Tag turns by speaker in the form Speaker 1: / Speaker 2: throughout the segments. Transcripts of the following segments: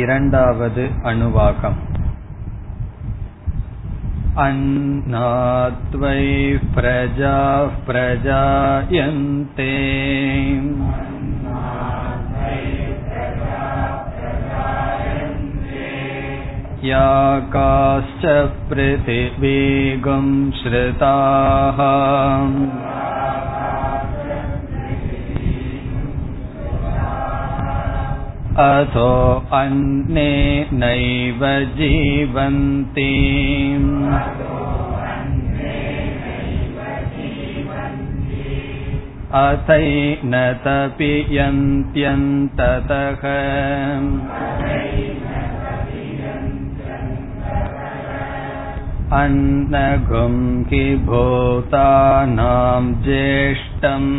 Speaker 1: இரண்டாவது அணுவாகம் अन्नाद्वै प्रजाः प्रजायन्ते या काश्च पृथिवीगुं श्रिताः अथो अन्ने नैव जीवन्ति अथैनतपियन्त्यन्ततः अन्नघुं कि भूतानां ज्येष्ठम्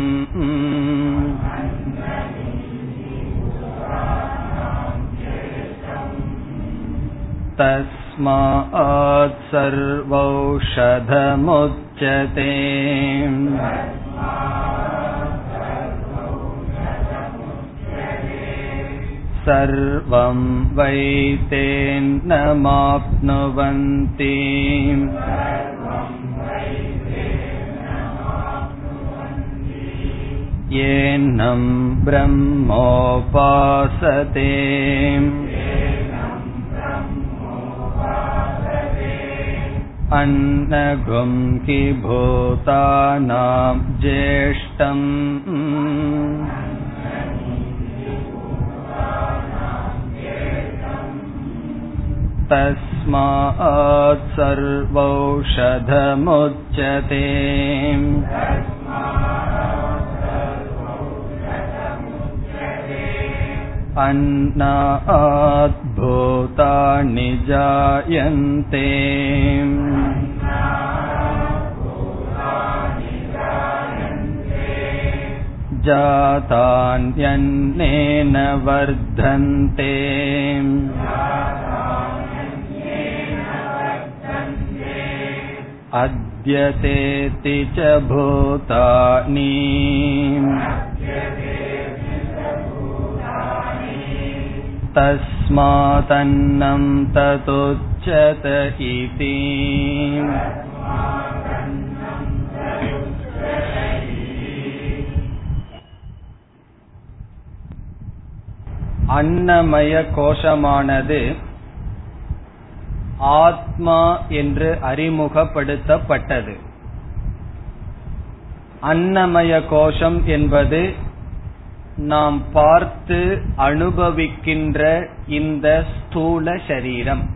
Speaker 1: तस्मात् सर्वौषधमुच्यते। सर्वं वैतेन्नमाप्नुवन्ति तेन्न माप्नुवन्ति येन ब्रह्मोपासते। अन्नघुं कि भूतानां ज्येष्ठम्। तस्मात् सर्वौषधमुच्यते अन्नात् भूतानि जायन्ते जातान्यन्नेन वर्धन्ते अद्यतेति च भूतानि तस्मादन्नं ततुच्यत इति அன்னமய கோஷமானது ஆத்மா என்று அறிமுகப்படுத்தப்பட்டது அன்னமய கோஷம் என்பது நாம் பார்த்து அனுபவிக்கின்ற இந்த ஸ்தூல சரீரம்.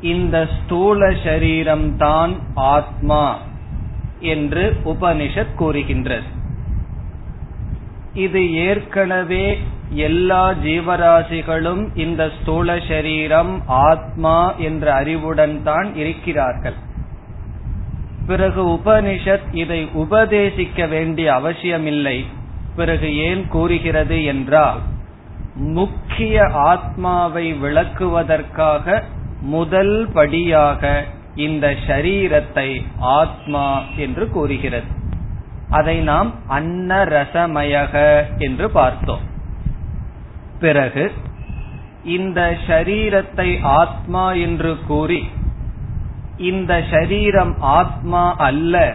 Speaker 1: இந்த ஸ்தூல சரீரம்தான் ஆத்மா என்று உபனிஷத் கூறுகின்றது. இது ஏற்கனவே எல்லா ஜீவராசிகளும் இந்த ஸ்தூல சரீரம் ஆத்மா என்ற அறிவுடன் தான் இருக்கிறார்கள். பிறகு உபனிஷத் இதை உபதேசிக்க வேண்டிய அவசியமில்லை. பிறகு ஏன் கூறுகிறது என்றால் முக்கிய ஆத்மாவை விளக்குவதற்காக முதல் படியாக இந்த ஷரீரத்தை ஆத்மா என்று கூறுகிறது. அதை நாம் அன்னரசமயக என்று பார்த்தோம். பிறகு இந்த ஷரீரத்தை ஆத்மா என்று கூறி இந்த ஷரீரம் ஆத்மா அல்ல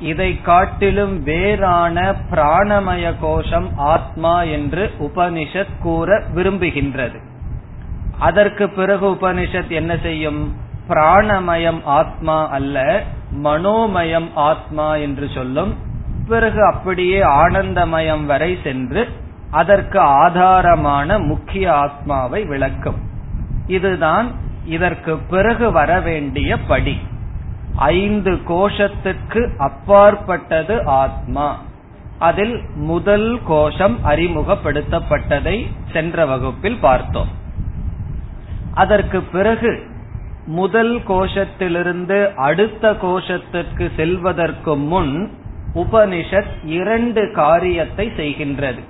Speaker 1: இதை காட்டிலும் வேறான பிராணமய கோஷம் ஆத்மா என்று உபனிஷத் கூற விரும்புகின்றது. அதற்கு பிறகு உபனிஷத் என்ன செய்யும்? பிராணமயம் ஆத்மா அல்ல மனோமயம் ஆத்மா என்று சொல்லும். பிறகு அப்படியே ஆனந்தமயம் வரை சென்று அதற்கு ஆதாரமான முக்கிய ஆத்மாவை விளக்கும். இதுதான் இதற்கு பிறகு வரவேண்டிய படி. ஐந்து கோஷத்துக்கு அப்பாற்பட்டது ஆத்மா. அதில் முதல் கோஷம் அறிமுகப்படுத்தப்பட்டதை சென்ற வகுப்பில் பார்த்தோம். அதற்கு பிறகு முதல் கோஷத்திலிருந்து அடுத்த கோஷத்திற்கு செல்வதற்கு முன் உபனிஷத் இரண்டு காரியத்தை செய்கின்றது.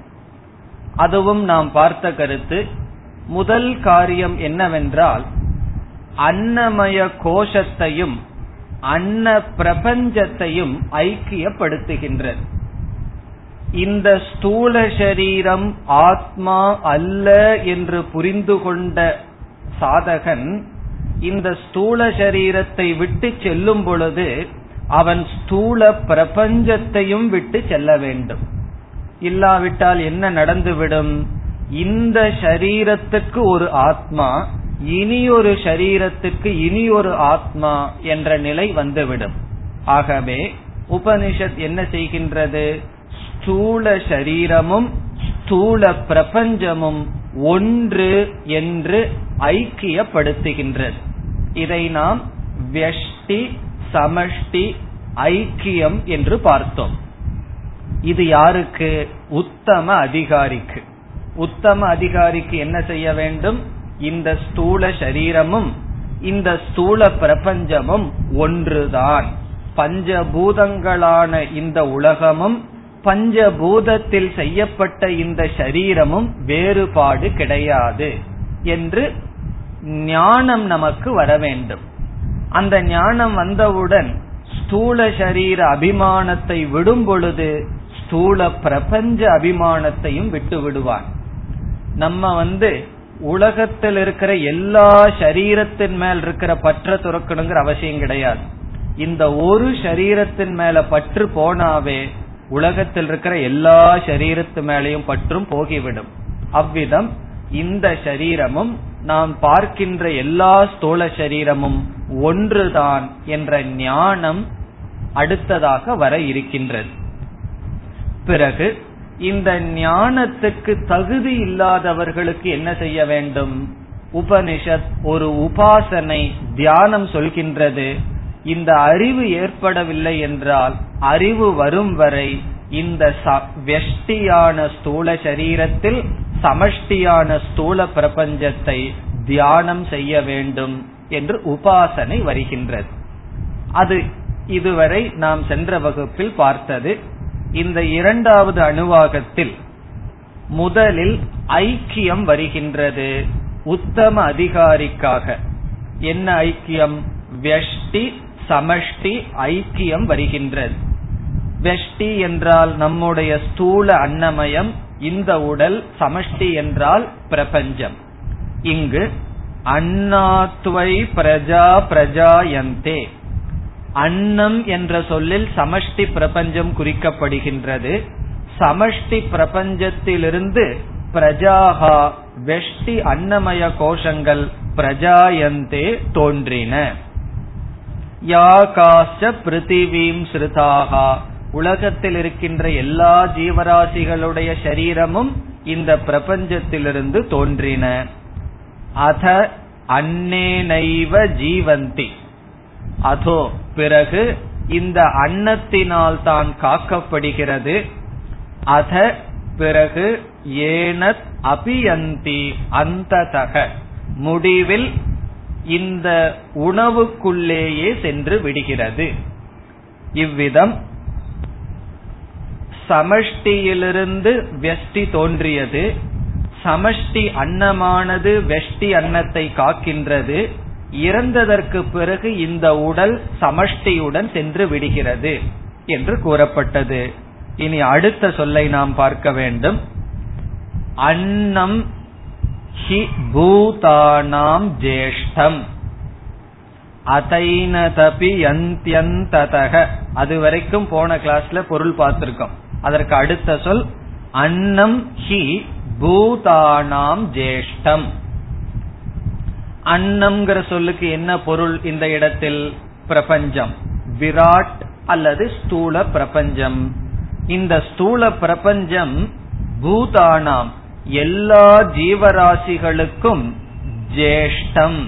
Speaker 1: அதுவும் நாம் பார்த்த கருத்து. முதல் காரியம் என்னவென்றால் அன்னமய கோஷத்தையும் அன்ன பிரபஞ்சத்தையும் ஐக்கியப்படுத்துகின்றது. இந்த ஸ்தூல சரீரம் ஆத்மா அல்ல என்று புரிந்து கொண்ட சாதகன் இந்த ஸ்தூல சரீரத்தை விட்டு செல்லும் பொழுது அவன் ஸ்தூல பிரபஞ்சத்தையும் விட்டு செல்ல வேண்டும். இல்லாவிட்டால் என்ன நடந்துவிடும்? இந்த சரீரத்துக்கு ஒரு ஆத்மா இனி ஒரு சரீரத்துக்கு இனி ஒரு ஆத்மா என்ற நிலை வந்துவிடும். ஆகவே உபனிஷத் என்ன செய்கின்றது? ஸ்தூல சரீரமும் ஸ்தூல பிரபஞ்சமும் ஒன்று என்று ஐக்கியப்படுத்துகின்றது. இதை நாம் வெஷ்டி சமஷ்டி ஐக்கியம் என்று பார்த்தோம். இது யாருக்கு? உத்தம அதிகாரிக்கு. உத்தம அதிகாரிக்கு என்ன செய்ய வேண்டும்? இந்த ஸ்தூல சரீரமும் இந்த ஸ்தூல பிரபஞ்சமும் ஒன்றுதான். பஞ்சபூதங்களான இந்த உலகமும் பஞ்சபூதத்தில் செய்யப்பட்ட இந்த சரீரமும் வேறுபாடு கிடையாது என்று ஞானம் நமக்கு வர வேண்டும். அந்த ஞானம் வந்தவுடன் ஸ்தூல சரீர அபிமானத்தை விடும் பொழுது ஸ்தூல பிரபஞ்ச அபிமானத்தையும் விட்டு விடுவான். நம்ம வந்து உலகத்தில் இருக்கிற எல்லா சரீரத்தின் மேல் இருக்கிற பற்ற துறக்கணுங்கிற அவசியம் கிடையாது. இந்த ஒரு சரீரத்தின் மேல பற்று போனாவே உலகத்தில் இருக்கிற எல்லா சரீரத்து மேலையும் பற்றும் போகிவிடும். அவ்விதம் இந்த சரீரமும் நாம் பார்க்கின்ற எல்லா ஸ்தூல சரீரமும் ஒன்றுதான் என்ற ஞானம் அடுத்ததாக வர இருக்கின்றது. பிறகு இந்த ஞானத்துக்கு தகுதி இல்லாதவர்களுக்கு என்ன செய்ய வேண்டும்? உபனிஷத் ஒரு உபாசனை தியானம் சொல்கின்றது. இந்த அறிவு ஏற்படவில்லை என்றால் அறிவு வரும் வரை இந்த வெஷ்டியான ஸ்தூல சரீரத்தில் சமஷ்டியான ஸ்தூல பிரபஞ்சத்தை தியானம் செய்ய வேண்டும் என்று உபாசனை வருகின்றது. அது இதுவரை நாம் சென்ற வகுப்பில் பார்த்தது. இந்த இரண்டாவது அணுவாகத்தில் முதலில் ஐக்கியம் வருகின்றது. உத்தம அதிகாரிக்காக. என்ன ஐக்கியம்? வெஷ்டி சமஷ்டி ஐக்கியம் வருகின்றது. வெஷ்டி என்றால் நம்முடைய ஸ்தூல அன்னமயம் இந்த உடல் சமஷ்டி என்றால் பிரபஞ்சம். இங்கு அண்ணாத்வை பிரஜா பிரஜாயந்தே. அன்னம் என்ற சொல்லில் சமஷ்டி பிரபஞ்சம் குறிக்கப்படுகின்றது. சமஷ்டி பிரபஞ்சத்திலிருந்து பிரஜாகா வெஷ்டி அன்னமய கோஷங்கள் பிரஜாயந்தே தோன்றின. யாகாச பிருத்திவீம் ஸ்ருதாகா உலகத்தில் இருக்கின்ற எல்லா ஜீவராசிகளுடைய சரீரமும் இந்த பிரபஞ்சத்திலிருந்து தோன்றின. அத அன்னேனைவ ஜீவந்தி. அதோ பிறகு இந்த அன்னத்தினால் தான் காக்கப்படுகிறது. அத பிறகு ஏனத் அபியந்தி அந்ததக. முடிவில் இந்த உணவுக்குள்ளேயே சென்று விடுகிறது. இவ்விதம் சமஷ்டியிலிருந்து வெஷ்டி தோன்றியது. சமஷ்டி அன்னமானது வெஷ்டி அன்னத்தை காக்கின்றது. இறந்ததற்கு பிறகு இந்த உடல் சமஷ்டியுடன் சென்று விடுகிறது என்று கூறப்பட்டது. இனி அடுத்த சொல்லை நாம் பார்க்க வேண்டும். அன்னம் ஹி பூதானாம் ஜேஷ்டம். அதைனதபி அந்தியந்ததக அது வரைக்கும் போன கிளாஸ்ல பொருள் பார்த்திருக்கோம். அதற்கு அடுத்த சொல் அன்னம் ஹி பூதானாம் ஜேஷ்டம். அன்னம்ங்கிற சொல்லுக்கு என்ன பொருள் இந்த இடத்தில்? பிரபஞ்சம். விராட் அல்லது ஸ்தூல பிரபஞ்சம். இந்த ஸ்தூல பிரபஞ்சம் பூதானாம். எல்லா ஜீவராசிகளுக்கும் ஜேஷ்டம்.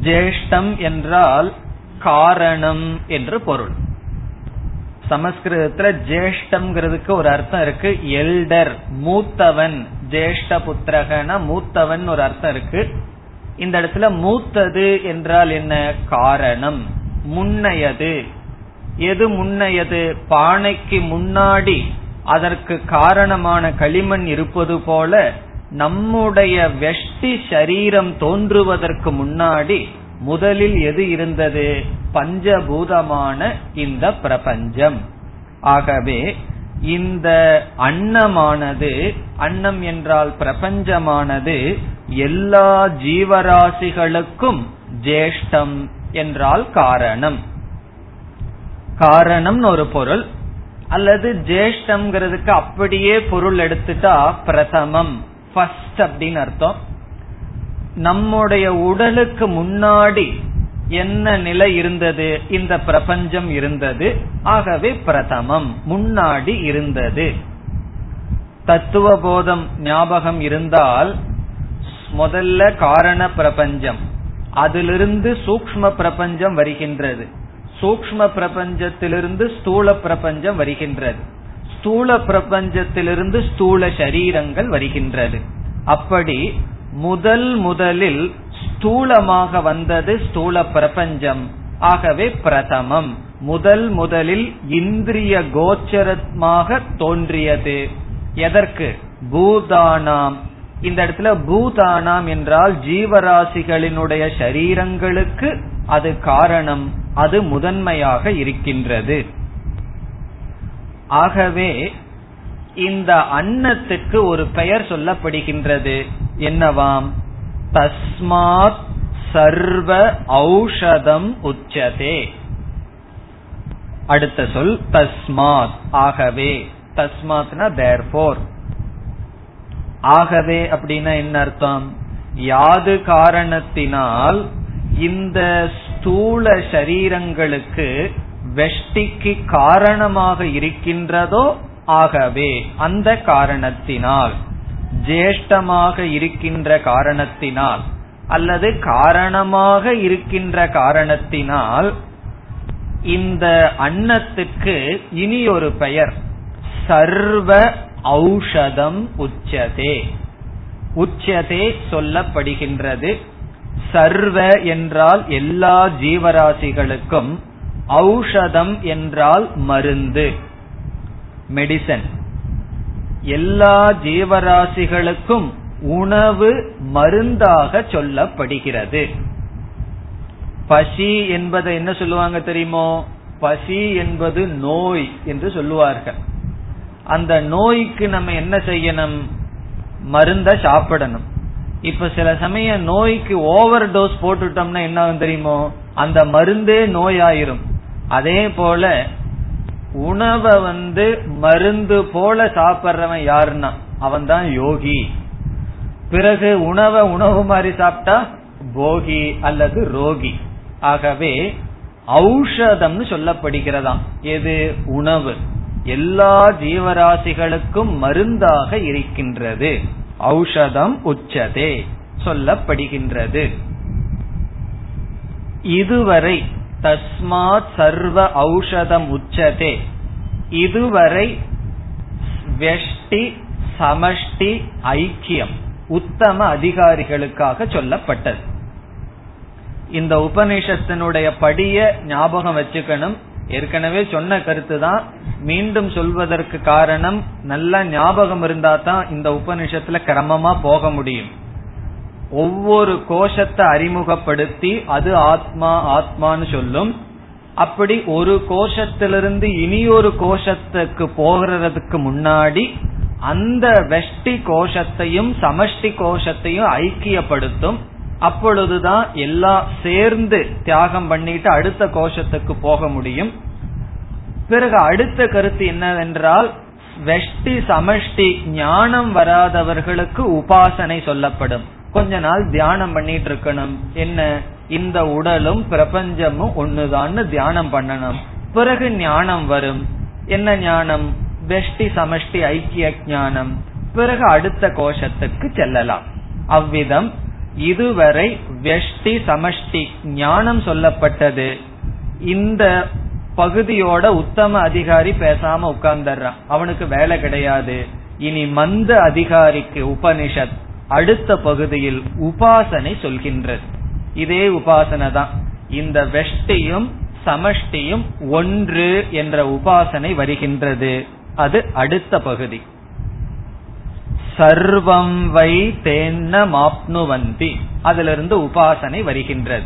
Speaker 1: ஜேஷ்டம் என்றால் காரணம் என்று பொருள். சமஸ்கிருதத்துல ஜேஷ்டம்ங்கிறதுக்கு ஒரு அர்த்தம் இருக்கு. எல்டர் மூத்தவன். ஜேஷ்ட புத்திரகன மூத்தவன் ஒரு அர்த்தம் இருக்கு. இந்த இடத்துல மூத்தது என்றால் என்ன? காரணம். முன்னையது. எது முன்னையது? பானைக்கு முன்னாடி அதற்கு காரணமான களிமண் இருப்பது போல நம்முடைய வெஷ்டி சரீரம் தோன்றுவதற்கு முன்னாடி முதலில் எது இருந்தது? பஞ்சபூதமான இந்த பிரபஞ்சம். ஆகவே இந்த அன்னமானது அன்னம் என்றால் பிரபஞ்சமானது எல்லா ஜீவராசிகளுக்கும் ஜேஷ்டம் என்றால் காரணம். காரணம்னு ஒரு பொருள் அல்லது ஜேஷ்டம்ங்கிறதுக்கு அப்படியே பொருள் எடுத்துட்டா பிரதமம் ஃபர்ஸ்ட் அப்படின்னு அர்த்தம். நம்முடைய உடலுக்கு முன்னாடி என்ன நிலை இருந்தது? இந்த பிரபஞ்சம் இருந்தது. ஆகவே பிரதமம் முன்னாடி இருந்தது. தத்துவ போதம் ஞாபகம் இருந்தால் முதல்ல காரண பிரபஞ்சம். அதிலிருந்து சூக்ம பிரபஞ்சம் வருகின்றது. சூக்ம பிரபஞ்சத்திலிருந்து ஸ்தூல பிரபஞ்சம் வருகின்றது. ஸ்தூல பிரபஞ்சத்திலிருந்து ஸ்தூல சரீரங்கள் வருகின்றது. அப்படி முதல் முதலில் ஸ்தூலமாக வந்தது ஸ்தூல பிரபஞ்சம். ஆகவே பிரதமம். முதல் முதலில் இந்திரிய கோச்சரமாக தோன்றியது. எதற்கு? பூதானாம் இந்த இடத்துல பூதானாம் என்றால் ஜீவராசிகளினுடைய சரீரங்களுக்கு அது காரணம் அது முதன்மையாக இருக்கின்றது. ஆகவே இந்த அன்னத்துக்கு ஒரு பெயர் சொல்லப்படுகின்றது. என்னவாம்? தஸ்மாத் சர்வ ஔஷதம் உச்சதே. அடுத்த சொல் தஸ்மாத். ஆகவே தஸ்மாத்னா தேர்போர் ஆகவே அப்படின்னா என்ன அர்த்தம்? யாது காரணத்தினால் இந்த ஸ்தூல சரீரங்களுக்கு வெஷ்டிக்கு காரணமாக இருக்கின்றதோ ஆகவே அந்த காரணத்தினால். ஜேஷ்டமாக இருக்கின்ற காரணத்தினால் அல்லது காரணமாக இருக்கின்ற காரணத்தினால் இந்த அன்னத்துக்கு இனி ஒரு பெயர். சர்வ ஔஷதம் உச்சதே. உச்சதே சொல்லப்படுகின்றது. சர்வ என்றால் எல்லா ஜீவராசிகளுக்கும் ஔஷதம் என்றால் மருந்து. மெடிசன். எல்லா ஜீவராசிகளுக்கும் உணவு மருந்தாக சொல்லப்படுகிறது. பசி என்பதை என்ன சொல்லுவாங்க தெரியுமோ? பசி என்பது நோய் என்று சொல்லுவார்கள். அந்த நோய்க்கு நம்ம என்ன செய்யணும்? மருந்த சாப்பிடணும். இப்ப சில சமயம் நோய்க்கு ஓவர் டோஸ் போட்டுட்டோம்னா என்ன ஆகும் தெரியுமோ? அந்த மருந்தே நோயாயிரும். அதே போல உணவை வந்து மருந்து போல சாப்பிட்றவன் யாருன்னா? அவன் தான் யோகி. பிறகு உணவை உணவு மாதிரி சாப்பிட்டா போகி அல்லது ரோகி. ஆகவே ஔஷதம்னு சொல்லப்படுகிறதாம். எது? உணவு. எல்லா ஜீவராசிகளுக்கும் மருந்தாக இருக்கின்றது. ஔஷதம் உச்சதே சொல்லப்படுகின்றது. இதுவரை தஸ்மாத் சர்வ ஔஷதம் உச்சதே. இதுவரை வெஷ்டி சமஷ்டி ஐக்கியம் உத்தம அதிகாரிகளுக்காக சொல்லப்பட்டது. இந்த உபநிஷத்தினுடைய படிய ஞாபகம் வச்சுக்கணும். ஏற்கனவே சொன்ன கருத்து தான் மீண்டும் சொல்வதற்கு காரணம் நல்ல ஞாபகம் இருந்தா தான் இந்த உபநிஷத்துல கிரமமா போக முடியும். ஒவ்வொரு கோஷத்தை அறிமுகப்படுத்தி அது ஆத்மா ஆத்மான்னு சொல்லும். அப்படி ஒரு கோஷத்திலிருந்து இனி ஒரு கோஷத்துக்கு போகிறதுக்கு முன்னாடி அந்த வெஷ்டி கோஷத்தையும் சமஷ்டி கோஷத்தையும் ஐக்கியப்படுத்தும். அப்பொழுதுதான் எல்லாம் சேர்ந்து தியாகம் பண்ணிட்டு அடுத்த கோஷத்துக்கு போக முடியும். பிறகு அடுத்த கருத்து என்னவென்றால் வெஷ்டி சமஷ்டி ஞானம் வராதவர்களுக்கு உபாசனை சொல்லப்படும். கொஞ்ச நாள் தியானம் பண்ணிட்டு இருக்கணும். என்ன? இந்த உடலும் பிரபஞ்சமும் ஒண்ணுதான்னு தியானம் பண்ணணும். பிறகு ஞானம் வரும். என்ன ஞானம்? வெஷ்டி சமஷ்டி ஐக்கிய ஞானம். பிறகு அடுத்த கோஷத்துக்கு செல்லலாம். அவ்விதம் இதுவரை வெஷ்டி சமஷ்டி ஞானம் சொல்லப்பட்டது. இந்த பகுதியோட உத்தம அதிகாரி பேசாம உட்கார்ந்துறான் அவனுக்கு வேலை கிடையாது. இனி மந்த அதிகாரிக்கு உபனிஷத் அடுத்த பகுதியில் உபாசனை சொல்கின்றது. இதே உபாசனை தான். இந்த வெஷ்டியும் சமஷ்டியும் ஒன்று என்ற உபாசனை வருகின்றது. அது அடுத்த பகுதி. சர்வம் வை தேன்ன மாப்னுவந்தி அதிலிருந்து உபாசனை வருகின்றது.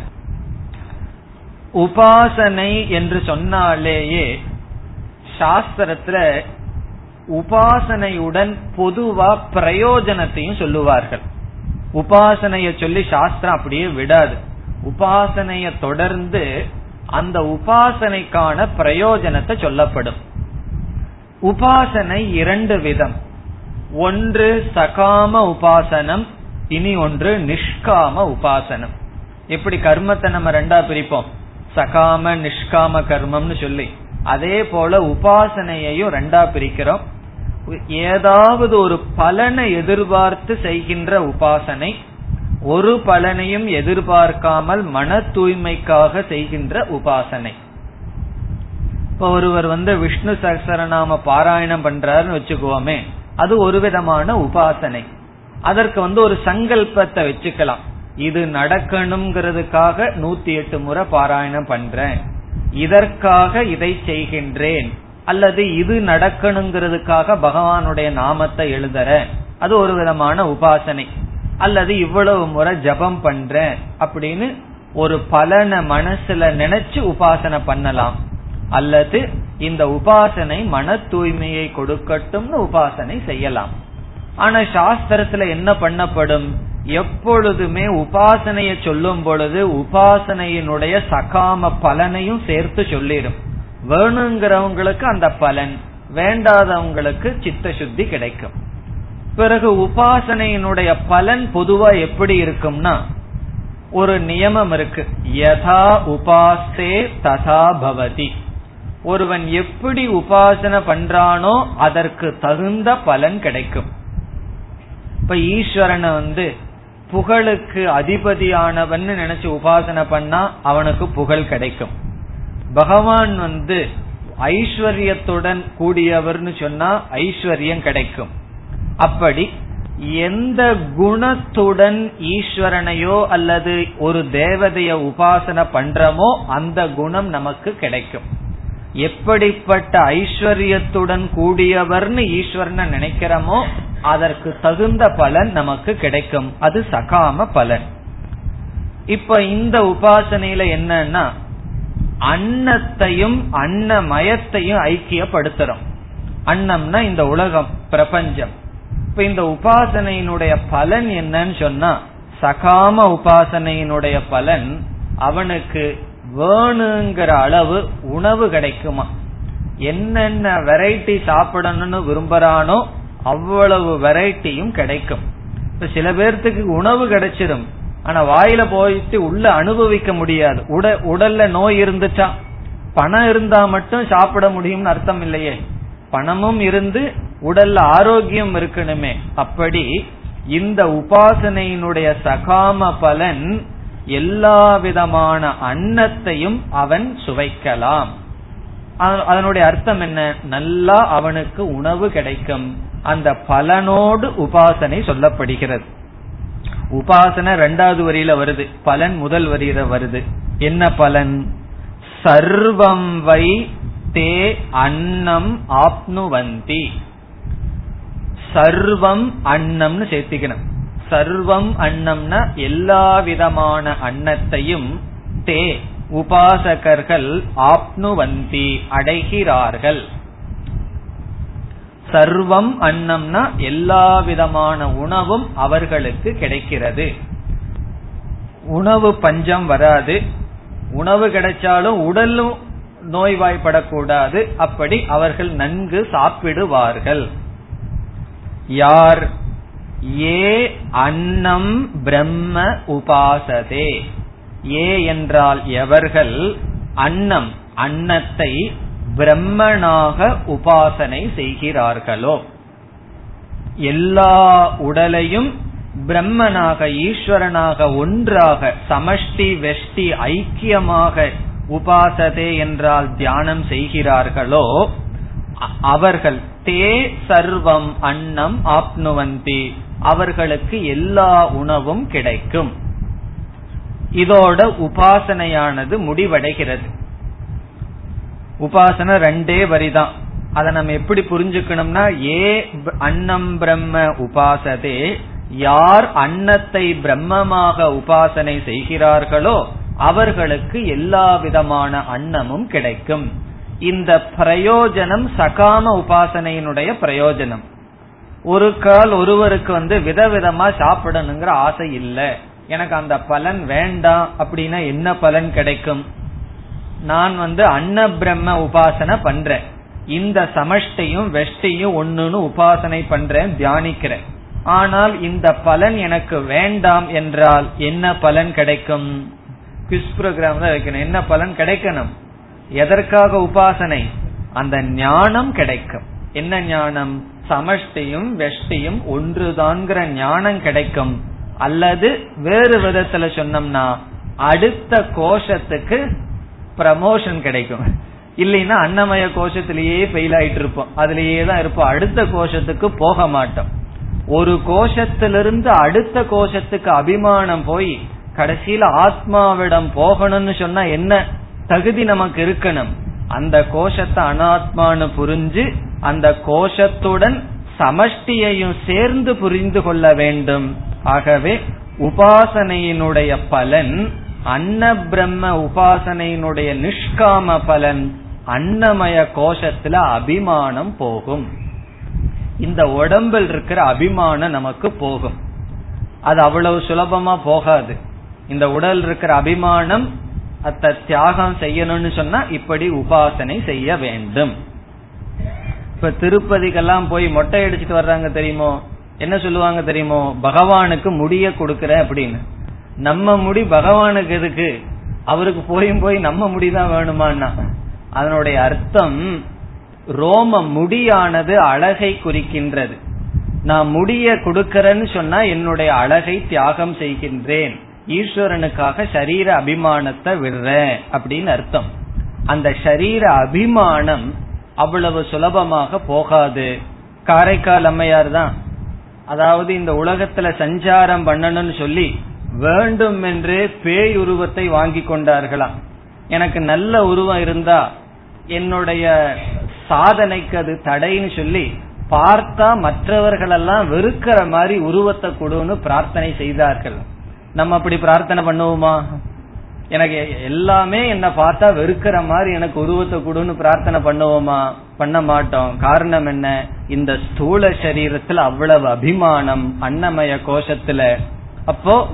Speaker 1: உபாசனை என்று சொன்னாலேயே சாஸ்திரத்துல உபாசனையுடன் பொதுவா பிரயோஜனத்தையும் சொல்லுவார்கள். உபாசனைய சொல்லி சாஸ்திரம் அப்படியே விடாது. உபாசனைய தொடர்ந்து அந்த உபாசனைக்கான பிரயோஜனத்தை சொல்லப்படும். உபாசனை இரண்டு விதம். ஒன்று சகாம உபாசனம் இனி ஒன்று நிஷ்காம உபாசனம். எப்படி கர்மத்தை நம்ம ரெண்டா பிரிப்போம்? சகாம நிஷ்காம கர்மம்னு சொல்லி. அதே போல உபாசனையையும் ரெண்டா பிரிக்கிறோம். ஏதாவது ஒரு பலனை எதிர்பார்த்து செய்கின்ற உபாசனை ஒரு பலனையும் எதிர்பார்க்காமல் மன தூய்மைக்காக செய்கின்ற உபாசனை. இப்ப ஒருவர் வந்து விஷ்ணு சகசரநாம பாராயணம் பண்றாருன்னு வச்சுக்குவோமே அது ஒரு விதமான உபாசனை. அதற்கு வந்து ஒரு சங்கல்பத்தை வச்சுக்கலாம். இது நடக்கணுங்கிறதுக்காக நூத்தி எட்டு முறை பாராயணம் பண்றேன். இதற்காக இதை செய்கின்றேன். அல்லது இது நடக்கணுங்கிறதுக்காக பகவானுடைய நாமத்தை எழுதுற அது ஒரு விதமான உபாசனை. அல்லது இவ்வளவு முறை ஜபம் பண்றேன் அப்படின்னு ஒரு பலனை மனசுல நினைச்சு உபாசனை பண்ணலாம். அல்லது இந்த உபாசனை மன தூய்மையை கொடுக்கட்டும்னு உபாசனை செய்யலாம். ஆனா சாஸ்திரத்துல என்ன பண்ணப்படும்? எப்பொழுதுமே உபாசனைய சொல்லும் பொழுது உபாசனையினுடைய சகாம பலனையும் சேர்த்து சொல்லிடும். வேணுங்கிறவங்களுக்கு அந்த பலன் வேண்டாதவங்களுக்கு சித்த சுத்தி கிடைக்கும். பிறகு உபாசனையினுடைய பலன் பொதுவா எப்படி இருக்கும்னா ஒரு நியமம் இருக்கு. யதா உபாசே ததா பவதி. ஒருவன் எப்படி உபாசனை பண்றானோ அதற்கு தகுந்த பலன் கிடைக்கும். இப்ப ஈஸ்வரனை வந்து புகழுக்கு அதிபதியானவன் நினைச்சு உபாசனை பண்ணா அவனுக்கு புகழ் கிடைக்கும். பகவான் வந்து ஐஸ்வர்யத்துடன் கூடியவர்னு சொன்னா ஐஸ்வர்யம் கிடைக்கும். அப்படி எந்த குணத்துடன் ஈஸ்வரனையோ அல்லது ஒரு தேவதைய உபாசனை பண்றமோ அந்த குணம் நமக்கு கிடைக்கும். எப்படிப்பட்ட ஐஸ்வர்யத்துடன் கூடியவர்னு ஈஸ்வரனை நினைக்கிறோமோ அதற்கு தகுந்த பலன் நமக்கு கிடைக்கும். அது சகாம பலன். இப்ப இந்த உபாசனையில என்னன்னா அன்னத்தையும் அன்னமயத்தையும் ஐக்கியப்படுத்துறோம். அன்னம்னா இந்த உலகம் பிரபஞ்சம். இப்ப இந்த உபாசனையினுடைய பலன் என்னன்னு சொன்னா சகாம உபாசனையினுடைய பலன் அவனுக்கு வேணுங்கிற அளவு உணவு கிடைக்குமா? என்னென்ன வெரைட்டி சாப்பிடணும்னு விரும்புறானோ அவ்வளவு வெரைட்டியும் கிடைக்கும். இப்ப சில பேர்த்துக்கு உணவு கிடைச்சிடும் ஆனா வாயில போயிட்டு உள்ள அனுபவிக்க முடியாது. உட உடல்ல நோய் இருந்துச்சா பணம் இருந்தா மட்டும் சாப்பிட முடியும்னு அர்த்தம் இல்லையே. பணமும் இருந்து உடல்ல ஆரோக்கியம் இருக்கணுமே. அப்படி இந்த உபாசனையினுடைய சகாம பலன் எல்லா விதமான அன்னத்தையும் அவன் சுவைக்கலாம். அதனுடைய அர்த்தம் என்ன? நல்லா அவனுக்கு உணவு கிடைக்கும். அந்த பலனோடு உபாசனை சொல்லப்படுகிறது. உபாசனை ரெண்டாவது வரியில வருது. பலன் முதல் வரியில வருது. என்ன பலன்? சர்வம் வை தே அன்னம் ஆப்னுவந்தி. சர்வம் அன்னம்னு சேர்த்திக்கணும். சர்வம் அன்னம்னா எல்லா விதமான அன்னத்தையும் தே உபாசகர்கள் ஆப்னுவந்தி அடைகிறார்கள். சர்வம் அன்னம்னா எல்லா விதமான உணவும் அவர்களுக்கு கிடைக்கிறது. உணவு பஞ்சம் வராது. உணவு கிடைச்சாலும் உடலும் நோய்வாய்ப்படக்கூடாது. அப்படி அவர்கள் நன்கு சாப்பிடுவார்கள். யார் ஏ அன்னம் பிரம்ம உபாசதே. ஏ என்றால் எவர்கள்? அன்னம் அன்னத்தை பிரம்மனாக உபாசனை செய்கிறார்களோ? எல்லா உடலையும் பிரம்மனாக ஈஸ்வரனாக ஒன்றாக சமஷ்டி வெஷ்டி ஐக்கியமாக உபாசதே என்றால் தியானம் செய்கிறார்களோ அவர்கள் தே சர்வம் அன்னம் ஆப்னுவந்தி. அவர்களுக்கு எல்லா உணவும் கிடைக்கும். இதோட உபாசனையானது முடிவடைகிறது. உபாசனை ரெண்டே வரிதான். அதை நம்ம எப்படி புரிஞ்சுக்கணும்னா ஏ அன்னம் பிரம்ம உபாசதே யார் அன்னத்தை பிரம்மமாக உபாசனை செய்கிறார்களோ அவர்களுக்கு எல்லா விதமான அன்னமும் கிடைக்கும். இந்த பிரயோஜனம் சகாம உபாசனையினுடைய பிரயோஜனம். ஒரு கால் ஒருவருக்கு வந்து விதவிதமா சாப்பிடணுங்கிற ஆசை இல்லை. எனக்கு அந்த பலன் வேண்டாம் அப்படின்னா என்ன பலன் கிடைக்கும்? நான் வந்து அன்ன பிரம்ம உபாசனை பண்றேன். இந்த சமஷ்டையும் வெஷ்டையும் ஒன்னுன்னு உபாசனை பண்றேன் தியானிக்கிறேன். ஆனால் இந்த பலன் எனக்கு வேண்டாம் என்றால் என்ன பலன் கிடைக்கும்? குவிஸ் ப்ரோக்ராம் தான் வைக்கணும். என்ன பலன் கிடைக்கணும்? எதற்காக உபாசனை? அந்த ஞானம் கிடைக்கும். என்ன ஞானம்? சமஷ்டியும் வெஷ்டியும் ஒன்றுதான்ங்கிற ஞானம் கிடைக்கும். அல்லது வேறு விதத்துல சொன்னோம்னா அடுத்த கோஷத்துக்கு ப்ரமோஷன் கிடைக்கும். இல்லைன்னா அன்னமய கோஷத்திலேயே ஃபெயில் ஆயிட்டு இருப்போம் அதுலயே தான் இருப்போம். அடுத்த கோஷத்துக்கு போக மாட்டோம். ஒரு கோஷத்திலிருந்து அடுத்த கோஷத்துக்கு அபிமானம் போய் கடைசியில ஆத்மாவிடம் போகணும்னு சொன்னா என்ன தகுதி நமக்கு இருக்கணும்? அந்த கோஷத்தை அனாத்மான்னு புரிஞ்சு அந்த கோஷத்துடன் சமஷ்டியையும் சேர்ந்து புரிந்து கொள்ள வேண்டும். ஆகவே உபாசனையினுடைய பலன் அன்ன பிரம்ம உபாசனையினுடைய நிஷ்காம பலன் அன்னமய கோஷத்துல அபிமானம் போகும். இந்த உடம்பில் இருக்கிற அபிமானம் நமக்கு போகும். அது அவ்வளவு சுலபமா போகாது. இந்த உடல் இருக்கிற அபிமானம் அத்த தியாகம் செய்யணும்னு சொன்னா இப்படி உபாசனை செய்ய வேண்டும். இப்ப திருப்பதிக்கெல்லாம் போய் மொட்டை அடிச்சுட்டு வர்றாங்க தெரியுமோ? என்ன சொல்லுவாங்க தெரியுமோ? பகவானுக்கு முடிய கொடுக்கற அப்படின்னு. நம்ம முடி பகவானுக்கு எதுக்கு? அவருக்கு போயும் போய் நம்ம முடிதான் வேணுமான்னா. அதனுடைய அர்த்தம் ரோம முடியானது அழகை குறிக்கின்றது. நான் முடிய கொடுக்கறேன்னு சொன்னா என்னுடைய அழகை தியாகம் செய்கின்றேன். ஈஸ்வரனுக்காக சரீர அபிமானத்தை விடுறேன் அப்படின்னு அர்த்தம். அந்த சரீர அபிமானம் அவ்வளவு சுலபமாக போகாது. காரைக்கால் அம்மையார் தான். அதாவது இந்த உலகத்துல சஞ்சாரம் பண்ணணும்னு சொல்லி வேண்டும் என்றே பேய் உருவத்தை வாங்கி கொண்டார்களாம். எனக்கு நல்ல உருவம் இருந்தா என்னுடைய சாதனைக்கு அது தடைன்னு சொல்லி பார்த்தா மற்றவர்களெல்லாம் வெறுக்கிற மாதிரி உருவத்தை கொடுன்னு பிரார்த்தனை செய்தார்கள். நம்ம அப்படி பிரார்த்தனை பண்ணுவோமா? எனக்கு எல்லாமே என்ன பார்த்தா வெறுக்கிற மாதிரி எனக்கு உருவத்தை கொடுன்னு பிரார்த்தனை பண்ணுவோமா? பண்ண மாட்டோம். காரணம் என்ன? இந்த ஸ்தூல சரீரத்துல அவ்வளவு அபிமானம் அன்னமய கோஷத்துல. அப்போ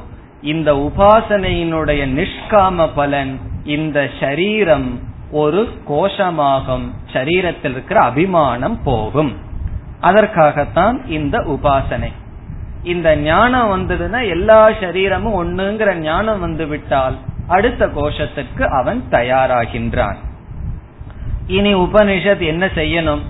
Speaker 1: இந்த உபாசனையினுடைய நிஷ்காம பலன் இந்த சரீரம் ஒரு கோஷமாகும். சரீரத்தில் இருக்கிற அபிமானம் போகும். அதற்காகத்தான் இந்த உபாசனை. இந்த ஞானம் வந்ததுன்னா எல்லா சரீரமும் ஒண்ணுங்கிற ஞானம் வந்து விட்டால் அடுத்த கோஷத்துக்கு அவன் தயாராகின்றான். இனி உபனிஷத் என்ன செய்யணும்?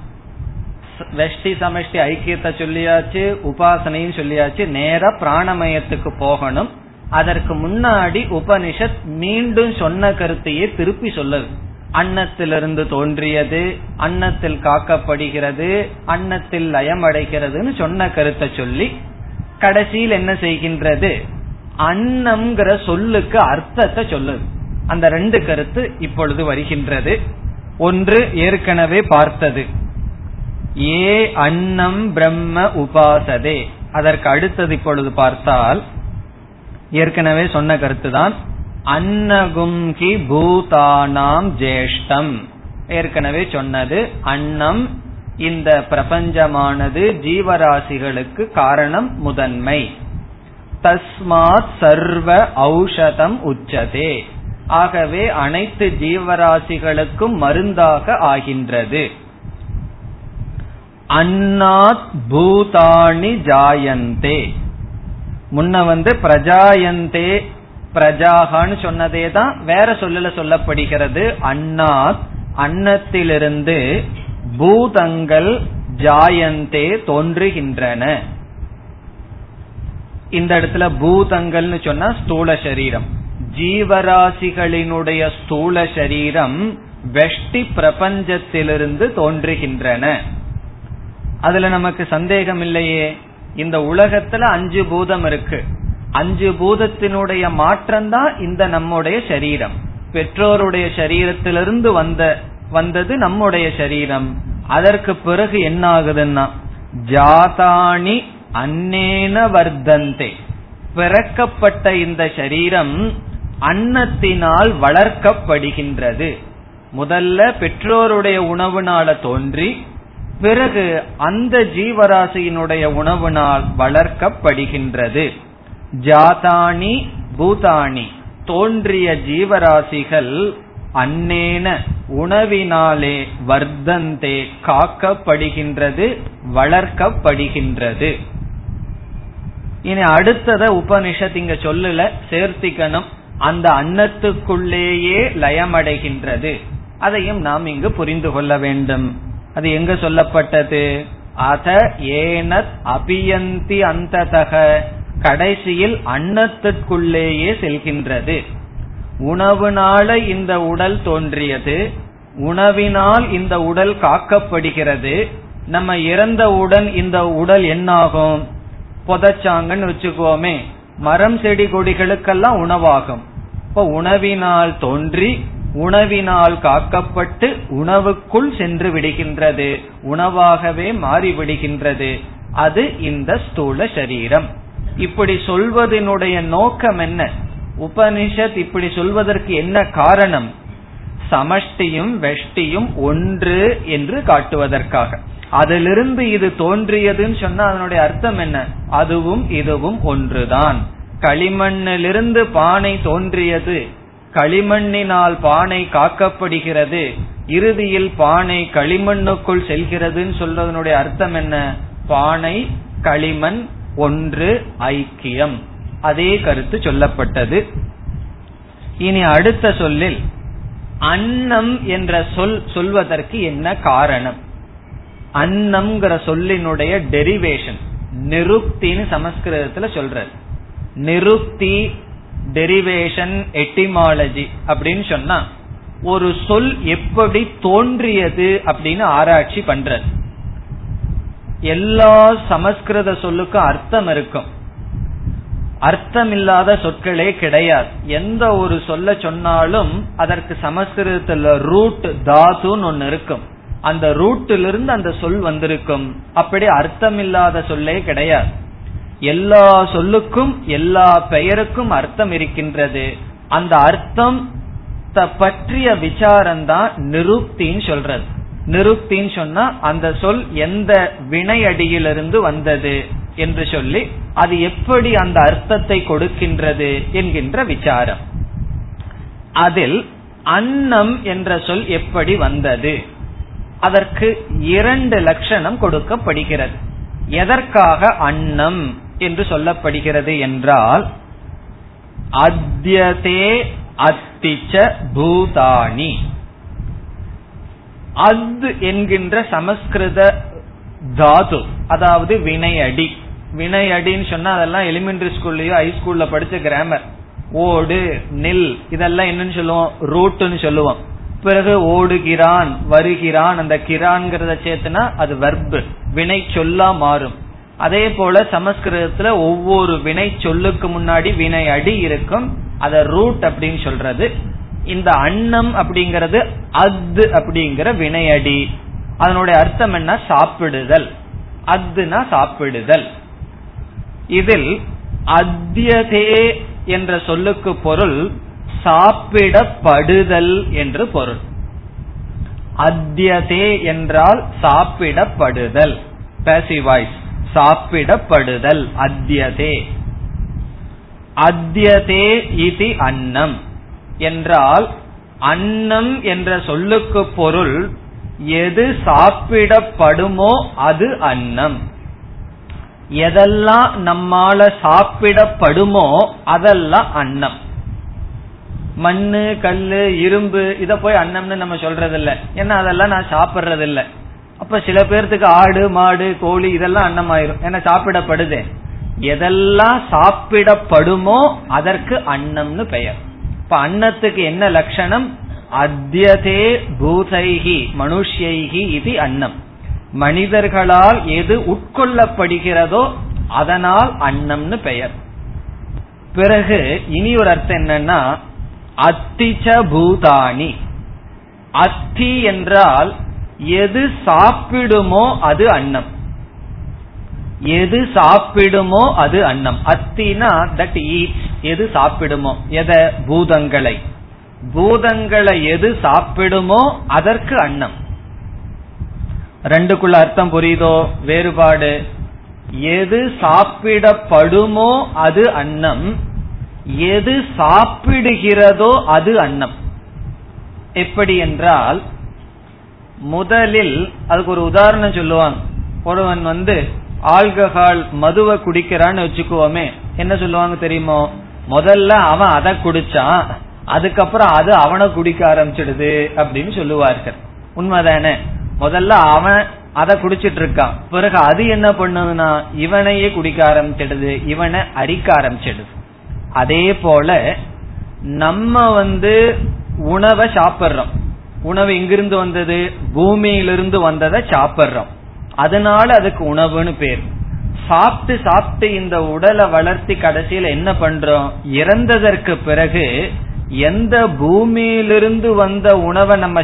Speaker 1: வெஷ்டி சமஷ்டி ஐக்கியத்தை சொல்லியாச்சு உபாசனையும் சொல்லியாச்சு நேர பிராணமயத்துக்கு போகணும். அதற்கு முன்னாடி உபனிஷத் மீண்டும் சொன்ன கருத்தையே திருப்பி சொல்லுது அன்னத்திலிருந்து தோன்றியது அன்னத்தில் காக்கப்படுகிறது அன்னத்தில் லயமடைகிறதுன்னு சொன்ன கருத்தை சொல்லி கடைசியில் என்ன செய்கின்றது? அன்னம்ங்கிற சொல்லுக்கு அர்த்தத்தை சொல்லுது. அந்த ரெண்டு கருத்து இப்பொழுது வருகின்றது. ஒன்று ஏற்கனவே பார்த்தது. ஏ அன்னம் பிரம்ம உபாசதே. அதற்கு அடுத்தது இப்பொழுது பார்த்தால் ஏற்கனவே சொன்ன கருத்துதான் அன்னகும் கி பூதானாம் ஜேஷ்டம். ஏற்கனவே சொன்னது அன்னம் இந்த பிரபஞ்சமானது ஜீவராசிகளுக்கு காரணம் முதன்மை. தஸ்மாத் சர்வ ஔஷதம் உச்சதே. ஆகவே அனைத்து ஜீவராசிகளுக்கும் மருந்தாக ஆகின்றது. அன்னாத் பூதாணி ஜாயந்தே. முன்ன வந்து பிரஜாயந்தே பிரஜாகான்னு சொன்னதே தான் வேற சொல்லல சொல்லப்படுகிறது. அன்னாத் அன்னத்திலிருந்து பூதங்கள் ஜாயந்தே தோன்றுகின்றன. இந்த இடத்துல பூதங்கள்னு சொன்னா ஸ்தூல சரீரம். ஜீவராசிகளினுடைய ஸ்தூல சரீரம் வெஷ்டி பிரபஞ்சத்திலிருந்து தோன்றுகின்றன. அதுல நமக்கு சந்தேகம் இல்லையே. இந்த உலகத்துல அஞ்சு பூதம் இருக்கு. அஞ்சு பூதத்தினுடைய மாற்றம் தான் இந்த நம்முடைய சரீரம். பெற்றோருடைய சரீரத்திலிருந்து வந்த வந்தது நம்முடைய சரீரம். அதற்கு பிறகு என்ன ஆகுதுன்னா ஜாதானி அன்னேன வர்த்தந்தே பிறக்கப்பட்ட இந்த சரீரம் அன்னத்தினால் வளர்க்கப்படுகின்றது. முதல்ல பெற்றோருடைய உணவுனால தோன்றி பிறகு அந்த ஜீவராசியினுடைய உணவுனால் வளர்க்கப்படுகின்றது. ஜாதானி பூதானி தோன்றிய ஜீவராசிகள் அன்னேன உணவினாலே வர்த்தந்தே காக்கப்படுகின்றது வளர்க்கப்படுகின்றது. இனி அடுத்தத உபனிஷத் இங்க சொல்லல சேர்த்திக்கணும். அந்த அன்னத்துக்குள்ளேயே லயமடைகின்றது. அதையும் நாம் இங்கு புரிந்து கொள்ள வேண்டும். அது எங்க சொல்லப்பட்டது? அத ஏனத் அபியந்தி அந்ததக. கடைசியில் அன்னத்திற்குள்ளேயே செல்கின்றது. உணவுனால இந்த உடல் தோன்றியது. உணவினால் இந்த உடல் காக்கப்படுகிறது. நம்ம இறந்தவுடன் இந்த உடல் என்னாகும்? புதைச்சாங்கன்னு வச்சுக்கோமே மரம் செடி கொடிகளுக்கெல்லாம் உணவாகும். இப்ப உணவினால் தோன்றி உணவினால் காக்கப்பட்டு உணவுக்குள் சென்று விடுகின்றது உணவாகவே மாறிவிடுகின்றது. அது இந்த ஸ்தூல சரீரம். இப்படி சொல்வதனுடைய நோக்கம் என்ன? உபனிஷத் இப்படி சொல்வதற்கு என்ன காரணம்? சமஷ்டியும் வெஷ்டியும் ஒன்று என்று காட்டுவதற்காக. அதிலிருந்து இது தோன்றியதுன்னு சொன்னா அதனுடைய அர்த்தம் என்ன? அதுவும் இதுவும் ஒன்றுதான். களிமண்ணிலிருந்து பானை தோன்றியது. களிமண்ணினால் பானை காக்கப்படுகிறது. இறுதியில் பானை களிமண்ணுக்குள் செல்கிறதுன்னு சொல்றதனுடைய அர்த்தம் என்ன? பானை களிமண் ஒன்று ஐக்கியம். அதே கருத்து சொல்லப்பட்டது. இனி அடுத்த சொல்லில் அன்னம் என்ற சொல் சொல்வதற்கு என்ன காரணம்? அன்னம்ங்கிற சொல்லினுடைய டெரிவேஷன் நிருப்தின்னு சமஸ்கிருதத்துல சொல்ற நிருப்தி டெரிவேஷன் எட்டிமாலஜி அப்படின்னு சொன்னா ஒரு சொல் எப்படி தோன்றியது அப்படின்னு ஆராய்ச்சி பண்றது எல்லா சமஸ்கிருத சொல்லுக்கும் அர்த்தம் இருக்கும். அர்த்தம் இல்லாத சொற்களே கிடையாது. எந்த ஒரு சொல்ல சொன்னாலும் அதற்கு சமஸ்கிருதத்துல ரூட் தாதுன்னு ஒன்னு இருக்கும். அந்த ரூட்டிலிருந்து அந்த சொல் வந்திருக்கும். அப்படி அர்த்தம் இல்லாத சொல்லே கிடையாது. எல்லா சொல்லுக்கும் எல்லா பெயருக்கும் அர்த்தம் இருக்கின்றது. அந்த அர்த்தம் பற்றிய விசாரம் தான் நிருப்தின்னு சொல்றது. நிருப்தின்னு சொன்னா அந்த சொல் எந்த வினையடியிலிருந்து வந்தது என்று சொல்லி அது எப்படி அந்த அர்த்தத்தை கொடுக்கின்றது என்கின்ற விசாரம். அதில் அன்னம் என்ற சொல் எப்படி வந்தது? அதற்கு இரண்டு லட்சணம் கொடுக்கப்படுகிறது. எதற்காக அன்னம் என்று சொல்லப்படுகிறது என்றால் அத்தியதே அத்திச்ச பூதானி. அத் என்கின்ற சமஸ்கிருத தாது அதாவது வினையடி. வினையடின்னு சொன்னா அதெல்லாம் எலிமெண்டரி ஸ்கூல்லயோ ஹைஸ்கூல்ல படிச்ச கிராமர் ஓடு நெல் இதெல்லாம் என்னன்னு சொல்லுவோம்? ரூட்டுன்னு சொல்லுவோம். பிறகு ஓடுகிறான் வருகிறான் அந்த கிரான்கிறத சேர்த்துனா அது வர்பு வினை சொல்லா மாறும். அதே போல சமஸ்கிருதத்துல ஒவ்வொரு வினை சொல்லுக்கு முன்னாடி வினை அடி இருக்கும். அத ரூட் அப்படின்னு சொல்றது. இந்த அன்னம் அப்படிங்கறது அத்து அப்படிங்கிற வினையடி அதனுடைய அர்த்தம் என்ன? சாப்பிடுதல். அத்துனா சாப்பிடுதல். இதில் அத்தியதே என்ற சொல்லுக்கு பொருள் சாப்பிடப்படுதல் என்று பொருள். அத்தியதே என்றால் சாப்பிடப்படுதல். பேசிவாய்ஸ் சாப்பிடப்படுதல். அத்தியதே. அத்தியதே இது அன்னம். என்றால் அன்னம் என்ற சொல்லுக்கு பொருள் எது சாப்பிடப்படுமோ அது அன்னம். எதெல்லாம் நம்மால சாப்பிடப்படுமோ அதெல்லாம் அன்னம். மண்ணு கல்லு இரும்பு இத போய் அன்னம்னு நம்ம சொல்றது இல்ல ஏன்னா அதெல்லாம் நான் சாப்பிடுறது இல்ல அப்ப சில பேர்த்துக்கு ஆடு மாடு கோழி இதெல்லாம் அன்னம் ஆயிரும் ஏன்னா சாப்பிடப்படுதே. எதெல்லாம் சாப்பிடப்படுமோ அதற்கு அன்னம்னு பெயர். இப்ப அன்னத்துக்கு என்ன லட்சணம்? அத்தியதே பூதைகி மனுஷ்யைகி இது அன்னம். மனிதர்களால் எது உட்கொள்ளப்படுகிறதோ அதனால் அன்னம்னு பெயர். பிறகு இனி ஒரு அர்த்தம் என்னன்னா அத்திச்ச பூதானி அத்தி என்றால் எது சாப்பிடுமோ அது அன்னம். எது சாப்பிடுமோ அது அன்னம். அத்தினா தட் ஈட்ஸ். எது சாப்பிடுமோ? எத? பூதங்களை. பூதங்களை எது சாப்பிடுமோ அதற்கு அன்னம். ரெண்டுக்குள்ள அர்த்தம் புரியுதோ? வேறுபாடு. எது சாப்பிடப்படுமோ அது அன்னம். எது சாப்பிடுகிறதோ அது அன்னம். எப்படி என்றால் முதலில் அதுக்கு ஒரு உதாரணம் சொல்லுவாங்க. ஒருவன் வந்து ஆல்கஹால் மதுவை குடிக்கிறான்னு வச்சுக்குவோமே. என்ன சொல்லுவாங்க தெரியுமோ? முதல்ல அவன் அதை குடிச்சான். அதுக்கப்புறம் அது அவனை குடிக்க ஆரம்பிச்சிடுது அப்படின்னு சொல்லுவார்கள். உண்மைதானே? முதல்ல அவன் அதை குடிச்சிட்டு இருக்கான் பிறகு அது என்ன பண்ணுதுன்னா இவனையே குடிக்க ஆரம்பிச்சிடுது இவனை அரிக்க ஆரம்பிச்சிடுது. அதே போல நம்ம வந்து உணவை சாப்பிடுறோம். உணவு எங்கிருந்து வந்தது? பூமியிலிருந்து வந்ததை சாப்பிடுறோம். அதனால அதுக்கு உணவுன்னு பேர். சாப்பிட்டு சாப்பிட்டு இந்த உடலை வளர்த்தி கடைசியில என்ன பண்றோம்? இறந்ததற்கு பிறகு எந்த பூமியிலிருந்து வந்த உணவை நம்ம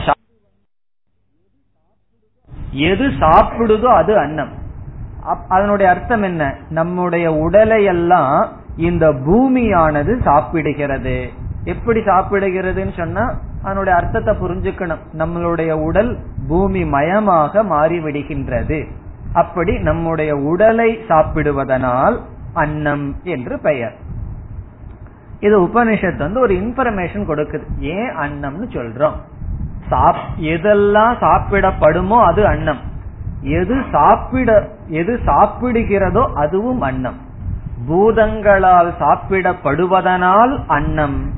Speaker 1: எது சாப்பிடுதோ அது அன்னம். அதனுடைய அர்த்தம் என்ன? நம்முடைய உடலை எல்லாம் இந்த பூமியானது சாப்பிடுகிறது. எப்படி சாப்பிடுகிறதுன்னு சொன்னா அதனுடைய அர்த்தத்தை புரிஞ்சுக்கணும். நம்மளுடைய உடல் பூமி மயமாக மாறிவிடுகின்றது. அப்படி நம்முடைய உடலை சாப்பிடுவதனால் அன்னம் என்று பெயர். இது உபனிஷத்து வந்து ஒரு இன்ஃபர்மேஷன் கொடுக்குது. ஏன் அன்னம்னு சொல்றோம். எதெல்லாம் சாப்பிடப்படுமோ அது அன்னம். எது சாப்பிட எது சாப்பிடுகிறதோ அதுவும் அன்னம். பூதங்களால் சாப்பிடப்படுவதனால் அன்னம்.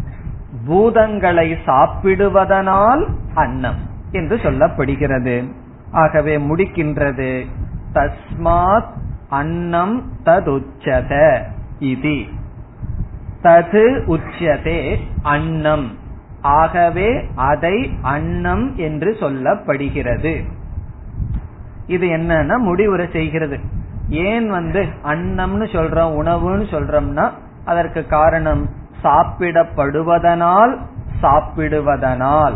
Speaker 1: பூதங்களை சாப்பிடுவதனால் அன்னம் என்று சொல்லப்படுகிறது. ஆகவே முடிக்கின்றது. தஸ்மாத் அன்னம் ததுச்சத இது. தது உச்சதே அன்னம். ஆகவே அதை அன்னம் என்று சொல்லப்படுகிறது. இது என்னன்னா முடிவுரை செய்கிறது. ஏன் வந்து அன்னம்னு சொல்றோம் உணவுன்னு சொல்றோம்னா அதற்கு காரணம் சாப்பிடப்படுவதனால் சாப்பிடுவதனால்.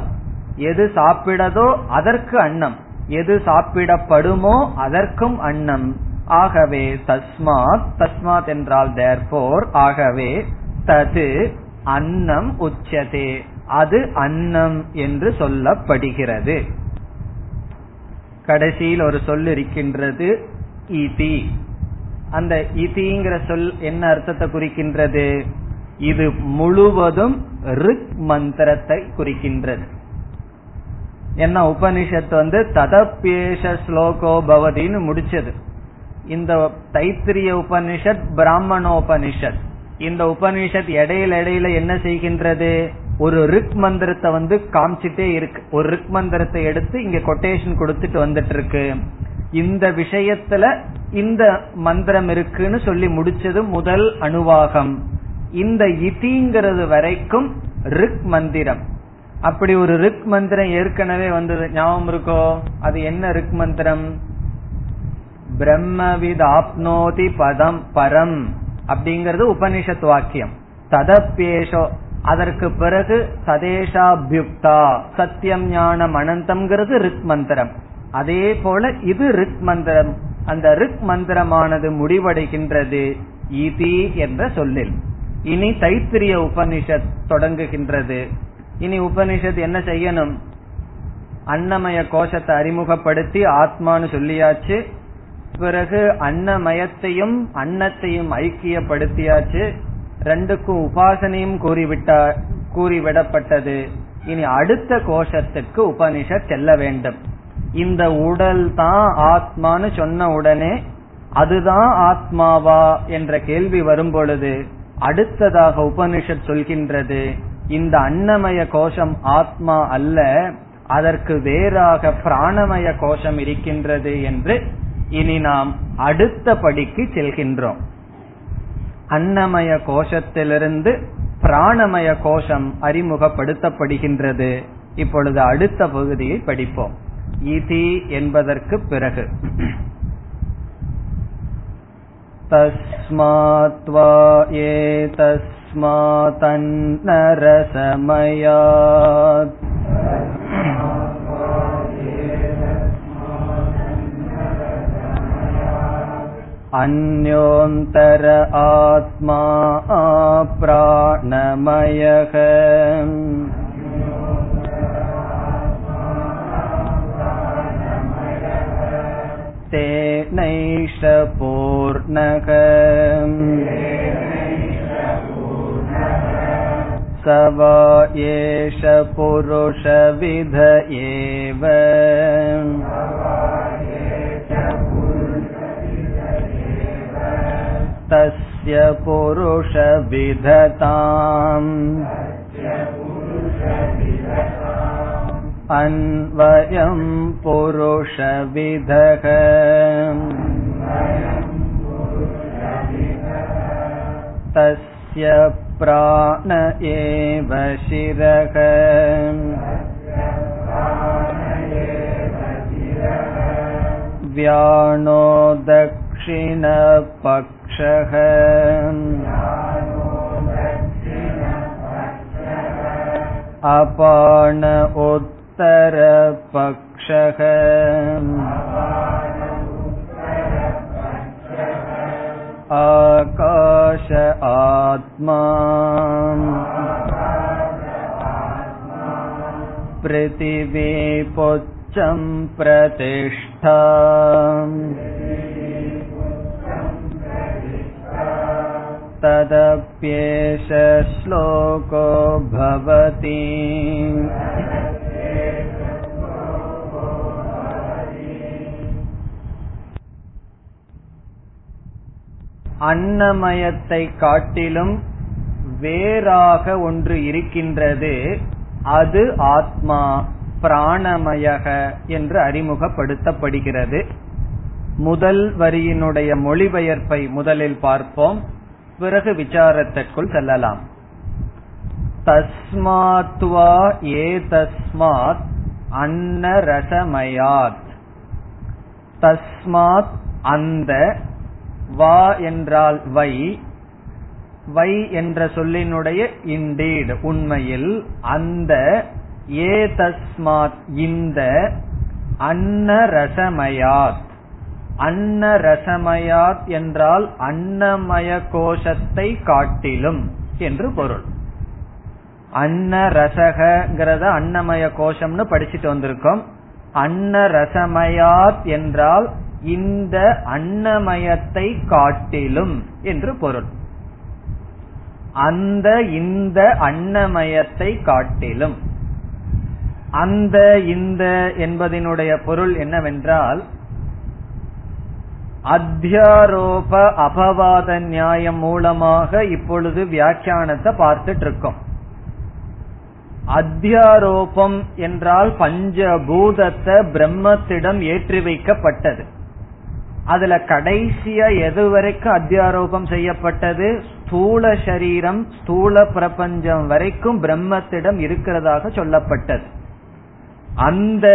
Speaker 1: எது சாப்பிடதோ அதற்கு அன்னம். எது சாப்பிடப்படுமோ அதற்கும் அன்னம். ஆகவே தஸ்மாத் தஸ்மாத் என்றால் தேர்போர் ஆகவே தது அன்னம் உச்சதே. அது அன்னம் என்று சொல்லப்படுகிறது. கடைசியில் ஒரு சொல் இருக்கின்றது. இதி. அந்த இதிங்கிற சொல் என்ன அர்த்தத்தை குறிக்கின்றது? இது முழுவதும் ரிக் மந்திரத்தை குறிக்கின்றது. என்ன உபனிஷத் வந்து ததப்பேஷ ஸ்லோகோ பவதின்னு முடிச்சது. இந்த தைத்திரிய உபனிஷத் பிராமணோபனிஷத். இந்த உபனிஷத் இடையில இடையில என்ன செய்கின்றது? ஒரு ரிக் மந்திரத்தை வந்து காமிச்சிட்டே இருக்கு. ஒரு ரிக் மந்திரத்தை எடுத்து இங்க கொட்டேஷன் கொடுத்துட்டு வந்துட்டு இருக்கு இந்த விஷயத்துல இந்த மந்திரம் இருக்குன்னு சொல்லி முடிச்சது முதல் அணுவாகம். இந்த இதிங்கிறது வரைக்கும் ரிக் மந்திரம். அப்படி ஒரு ரிக் மந்திரம் ஏற்கனவே வந்தது. ஞாபகம் இருக்கோ? அது என்ன ரிக் மந்திரம்? பிரம்மவித் ஆப்னோதி பதம் பரம் அப்படிங்கறது உபனிஷத் வாக்கியம். ததப்பேஷோ அதற்கு பிறகு சதேஷாபியுக்தா. சத்தியம் ஞானம் அனந்தம்ங்கிறது ரிக் மந்திரம். அதே போல இது ரிக் மந்திரம். அந்த ரிக் மந்திரமானது முடிவடைகின்றது. இதி என்ற சொல்லில். இனி தைத்திரிய உபனிஷத் தொடங்குகின்றது. இனி உபனிஷத் என்ன செய்யணும்? அன்னமய கோஷத்தை அறிமுகப்படுத்தி ஆத்மான்னு சொல்லியாச்சு. பிறகு அன்னமயத்தையும் அன்னத்தையும் ஐக்கியப்படுத்தியாச்சு. ரெண்டுக்கும் உபாசனையும் கூறிவிட்டா கூறிவிடப்பட்டது. இனி அடுத்த கோஷத்துக்கு உபனிஷத் செல்ல வேண்டும். இந்த உடல் தான் ஆத்மான்னு சொன்ன உடனே அதுதான் ஆத்மாவா? என்ற கேள்வி வரும் பொழுது அடுத்ததாக உபனிஷத் சொல்கின்றது இந்த அன்னமய கோஷம் ஆத்மா அல்ல அதற்கு வேறாக பிராணமய கோஷம் இருக்கின்றது என்று இனி நாம் அடுத்த படிக்கு செல்கின்றோம். அன்னமய கோஷத்திலிருந்து பிராணமய கோஷம் அறிமுகப்படுத்தப்படுகின்றது. இப்பொழுது அடுத்த பகுதியை படிப்போம். இதி என்பதற்கு பிறகு तस्मात्वा एतस्मातन्नरसमयात् अन्योन्तर आत्मा प्राणमयः
Speaker 2: पूर्णः स वा एष पुरुषविध एव तस्य पुरुषविधताम् अन्वयं पुरुषविधः तस्य प्राण एव शिरः व्याणो दक्षिणपक्षः अपान उत्तरपक्षः आकाश आत्मा पृथिवी पुच्छं प्रतिष्ठा तदप्येष श्लोको भवति
Speaker 1: அன்னமயத்தை காட்டிலும் வேறாக ஒன்று இருக்கின்றது. அது ஆத்மா பிராணமயக என்று அறிமுகப்படுத்தப்படுகிறது. முதல் வரியினுடைய மொழிபெயர்ப்பை முதலில் பார்ப்போம். பிறகு விசாரத்திற்குள் செல்லலாம். தஸ்மாத்வா ஏ தஸ்மாத் அன்னரசமயாத். தஸ்மாத் அந்த வா என்றால் வை வை என்ற சொல்லினுடைய இண்டீட் உண்மையில் அந்த ஏ தஸ்மாத் இந்த அன்னரசமயாத். அன்னரசமயாத் என்றால் அன்னமய கோஷத்தை காட்டிலும் என்று பொருள். அன்னரசகங்கிறத அன்னமய கோஷம்னு படிச்சுட்டு வந்திருக்கோம். அன்னரசமயாத் என்றால் இந்த அன்னமயத்தை காட்டிலும் என்று பொருள். அந்த இந்த அன்னமயத்தை காட்டிலும். அந்த இந்த என்பதனுடைய பொருள் என்னவென்றால் அத்தியாரோப அபவாத நியாயம் மூலமாக இப்பொழுது வியாக்கியானத்தை பார்த்துட்டு இருக்கோம் அத்தியாரோபம் என்றால் பஞ்சபூதத்தை பிரம்மத்திடம் ஏற்றி வைக்கப்பட்டது. அதுல கடைசியா எது வரைக்கும் அத்தியாரோபம் செய்யப்பட்டது? ஸ்தூல சரீரம் ஸ்தூல பிரபஞ்சம் வரைக்கும் பிரம்மத்திடம் இருக்கிறதாக சொல்லப்பட்டது. அந்த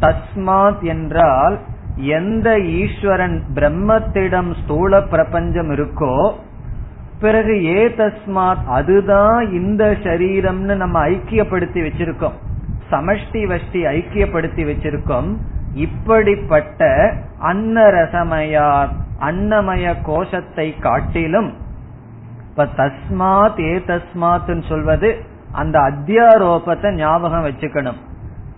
Speaker 1: தஸ்மாத் என்றால் எந்த ஈஸ்வரன் பிரம்மத்திடம் ஸ்தூல பிரபஞ்சம் இருக்கோ பிறகு ஏ தஸ்மாத் அதுதான் இந்த சரீரம்னு நம்ம ஐக்கியப்படுத்தி வச்சிருக்கோம். சமஷ்டி வஷ்டி ஐக்கியப்படுத்தி வச்சிருக்கோம். இப்படிப்பட்ட அன்னரசமயார் அன்னமய கோஷத்தை காட்டிலும் இப்ப தஸ்மாத் ஏ தஸ்மாத் சொல்வது அந்த அத்தியாரோபத்தை ஞாபகம் வச்சுக்கணும்.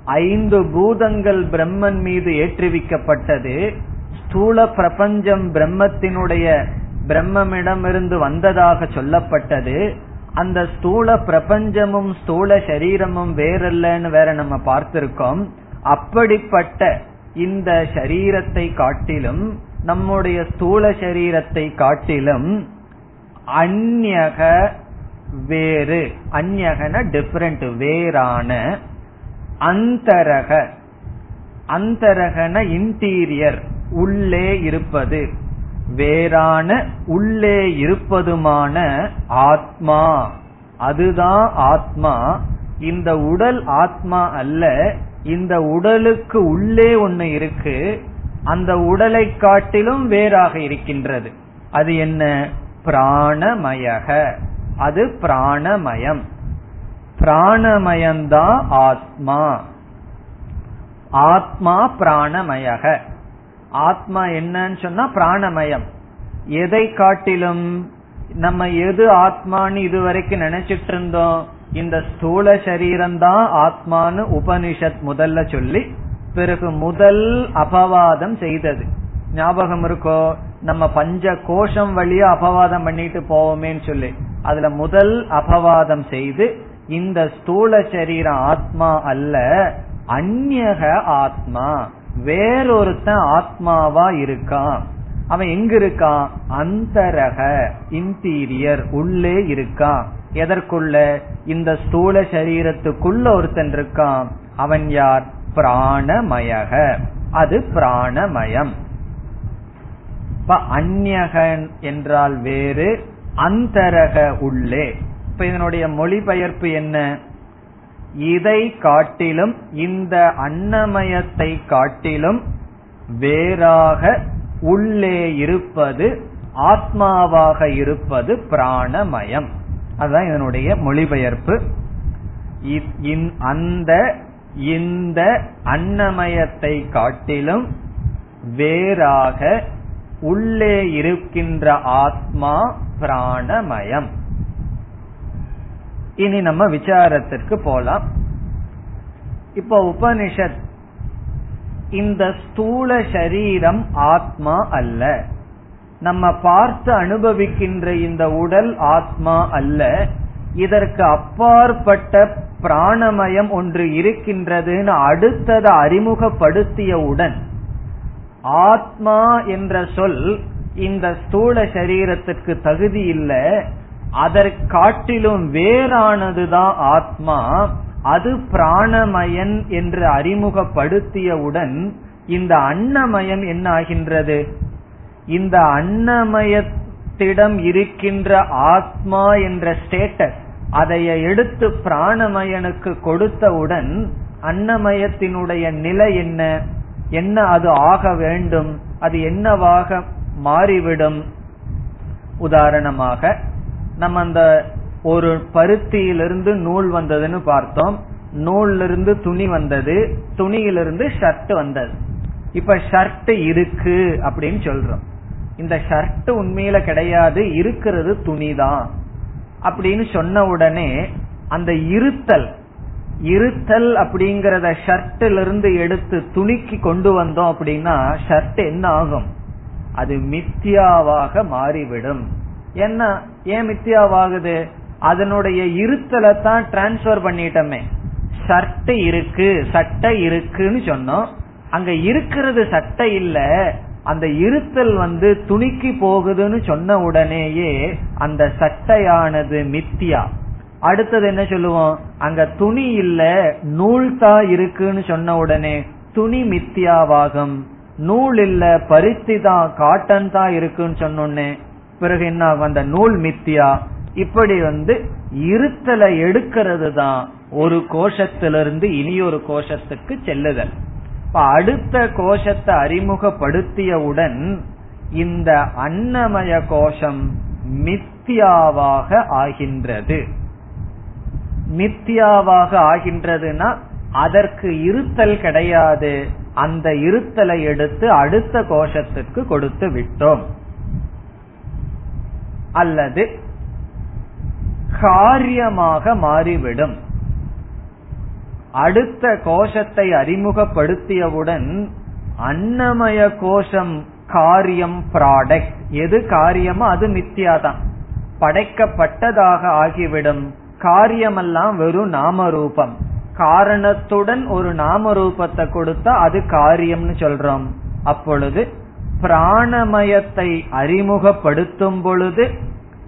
Speaker 1: ஐந்து பூதங்கள் பிரம்மன் மீது ஏற்றுவிக்கப்பட்டது ஸ்தூல பிரபஞ்சம் பிரம்மத்தினுடைய பிரம்மமிடமிருந்து வந்ததாக சொல்லப்பட்டது அந்த ஸ்தூல பிரபஞ்சமும் ஸ்தூல சரீரமும் வேறல்லன்னு வேற நம்ம பார்த்திருக்கோம். அப்படிப்பட்ட இந்த சரீரத்தை காட்டிலும் நம்முடைய ஸ்தூல சரீரத்தை காட்டிலும் அந்நக வேறு அந்நகன டிஃபரெண்ட் வேறான அந்தரக அந்தரகன இன்டீரியர் உள்ளே இருப்பது வேறான உள்ளே இருப்பதுமான ஆத்மா. அதுதான் ஆத்மா. இந்த உடல் ஆத்மா அல்ல இந்த உடலுக்கு உள்ளே ஒண்ணு இருக்கு அந்த உடலை காட்டிலும் வேறாக இருக்கின்றது. அது என்ன? பிராணமயக. அது பிராணமயம். பிராணமயம்தான் ஆத்மா. ஆத்மா பிராணமயக. ஆத்மா என்னன்னு சொன்னா பிராணமயம். எதை காட்டிலும் நம்ம எது ஆத்மான்னு இதுவரைக்கும் நினைச்சிட்டு இருந்தோம் இந்த ஸ்தூல சரீரம்தான் ஆத்மான்னு உபனிஷத் முதல்ல சொல்லி பிறகு முதல் அபவாதம் செய்தது. ஞாபகம் இருக்கோ? நம்ம பஞ்ச கோஷம் வழியா அபவாதம் பண்ணிட்டு போவோமேன்னு சொல்லி அதுல முதல் அபவாதம் செய்து இந்த ஸ்தூல சரீரம் ஆத்மா அல்ல அந்நக ஆத்மா. வேறொருத்தன் ஆத்மாவா இருக்கான். அவன் எங்க இருக்கான்? அந்தரக இன்டீரியர் உள்ளே இருக்கான். எதற்குள்ள? இந்த ஸ்தூல சரீரத்துக்குள்ள ஒருத்தன் இருக்கான். அவன் யார்? பிராணமயக. அது பிராணமயம். இப்ப அந்யகன் என்றால் வேறு அந்தரக உள்ளே. இப்ப இதனுடைய மொழிபெயர்ப்பு என்ன? இதை காட்டிலும் இந்த அன்னமயத்தை காட்டிலும் வேறாக உள்ளே இருப்பது ஆத்மாவாக இருப்பது பிராணமயம். அதுதான் இதனுடைய மொழிபெயர்ப்பு. அந்த இந்த அன்னமயத்தை காட்டிலும் வேறாக உள்ளே இருக்கின்ற ஆத்மா பிராணமயம். இனி நம்ம விசாரத்திற்கு போலாம். இப்ப உபனிஷத் இந்த ஸ்தூல சரீரம் ஆத்மா அல்ல. நம்ம பார்த்து அனுபவிக்கின்ற இந்த உடல் ஆத்மா அல்ல இதற்கு அப்பாற்பட்ட பிராணமயம் ஒன்று இருக்கின்றதுன்னு அடுத்ததை அறிமுகப்படுத்தியவுடன் ஆத்மா என்ற சொல் இந்த ஸ்தூல சரீரத்திற்கு தகுதி இல்லை அதற்கு காட்டிலும் வேறானதுதான் ஆத்மா அது பிராணமயன் என்று அறிமுகப்படுத்தியவுடன் இந்த அன்னமயம் என்ன ஆகின்றது இந்த அன்னமயத்திடம் இருக்கின்ற ஆத்மா என்ற ஸ்டேட்டஸ் அதை எடுத்து பிராணமயனுக்கு கொடுத்தவுடன் அன்னமயத்தினுடைய நிலை என்ன? என்ன அது ஆக வேண்டும்? அது என்னவாக மாறிவிடும்? உதாரணமாக நம்ம அந்த ஒரு பருத்தியிலிருந்து நூல் வந்ததுன்னு பார்த்தோம். நூலிருந்து துணி வந்தது. துணியிலிருந்து ஷர்ட் வந்தது. இப்ப ஷர்ட் இருக்கு அப்படின்னு சொல்றோம். இந்த ஷர்ட் உண்மையில கிடையாது இருக்கிறது துணிதான். அப்படின்னு சொன்ன உடனே அந்த இருத்தல் இருத்தல் அப்படிங்கறத ஷர்ட்ல இருந்து எடுத்து துணிக்கு கொண்டு வந்தோம் அப்படின்னா ஷர்ட் என்ன ஆகும்? அது மித்தியாவாக மாறிவிடும். என்ன? ஏன் மித்தியாவாகுது அதனுடைய இருத்தலை தான் டிரான்ஸ்பர் பண்ணிட்டோமே. ஷர்ட் இருக்கு சட்டை இருக்குன்னு சொன்னோம். அங்க இருக்கிறது சட்டை இல்ல அந்த இருத்தல் வந்து துணிக்கு போகுதுன்னு சொன்ன உடனேயே அந்த சட்டையானது மித்தியா. அடுத்தது என்ன சொல்லுவோம்? அங்க துணி இல்ல நூல் தான் இருக்குன்னு சொன்ன உடனே துணி மித்தியாவாகும். நூல் இல்ல பருத்தி தான் காட்டன் தான் இருக்குன்னு சொன்னோடனே பிறகு என்ன ஆகும்? அந்த நூல் மித்தியா. இப்படி வந்து இருத்தலை எடுக்கிறது தான் ஒரு கோஷத்திலிருந்து இனி ஒரு கோஷத்துக்கு செல்லுதல். இப்ப அடுத்த கோஷத்தை அறிமுகப்படுத்தியவுடன் இந்த அன்னமய கோஷம் மித்தியாவாக ஆகின்றது. மித்தியாவாக ஆகின்றதுன்னா அதற்கு இருத்தல் கிடையாது. அந்த இருத்தலை எடுத்து அடுத்த கோஷத்திற்கு கொடுத்து விட்டோம். அல்லது காரியமாக மாறிவிடும். அடுத்த கோஷத்தை அறிமுகப்படுத்தியவுடன் அன்னமய கோஷம் காரியம் ப்ராடக்ட். எது காரியமோ அது மித்தியாதான். படைக்கப்பட்டதாக ஆகிவிடும். காரியமெல்லாம் வெறும் நாம ரூபம் காரணத்துடன் ஒரு நாம ரூபத்தை கொடுத்தா அது காரியம்னு சொல்றோம். அப்பொழுது பிராணமயத்தை அறிமுகப்படுத்தும் பொழுது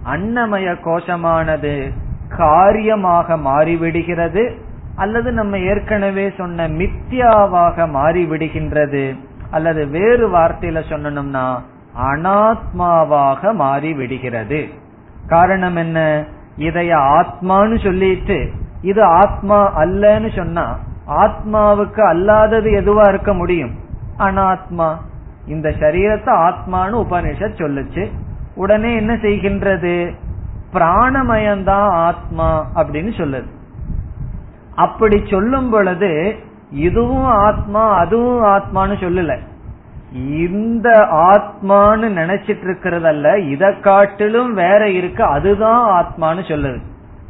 Speaker 1: அன்னமய கோஷமானது காரியமாக மாறிவிடுகிறது. அல்லது நம்ம ஏற்கனவே சொன்ன மித்யாவாக மாறிவிடுகின்றது அல்லது வேறு வார்த்தையில சொன்னனும்னா அனாத்மாவாக மாறிவிடுகிறது. காரணம் என்ன? இதைய ஆத்மான்னு சொல்லிட்டு இது ஆத்மா அல்லன்னு சொன்னா ஆத்மாவுக்கு அல்லாதது எதுவா இருக்க முடியும்? அனாத்மா. இந்த சரீரத்தை ஆத்மான்னு உபனிஷத் சொல்லுச்சு. உடனே என்ன செய்கின்றது? பிராணமயம்தான் ஆத்மா அப்படின்னு சொல்லுது. அப்படி சொல்லும் பொழுது இதுவும் ஆத்மா அதுவும் ஆத்மான்னு சொல்லல. இந்த ஆத்மான்னு நினைச்சிட்டு இருக்கிறதல்ல இதை காட்டிலும் வேற இருக்கு அதுதான் ஆத்மான்னு சொல்லுது.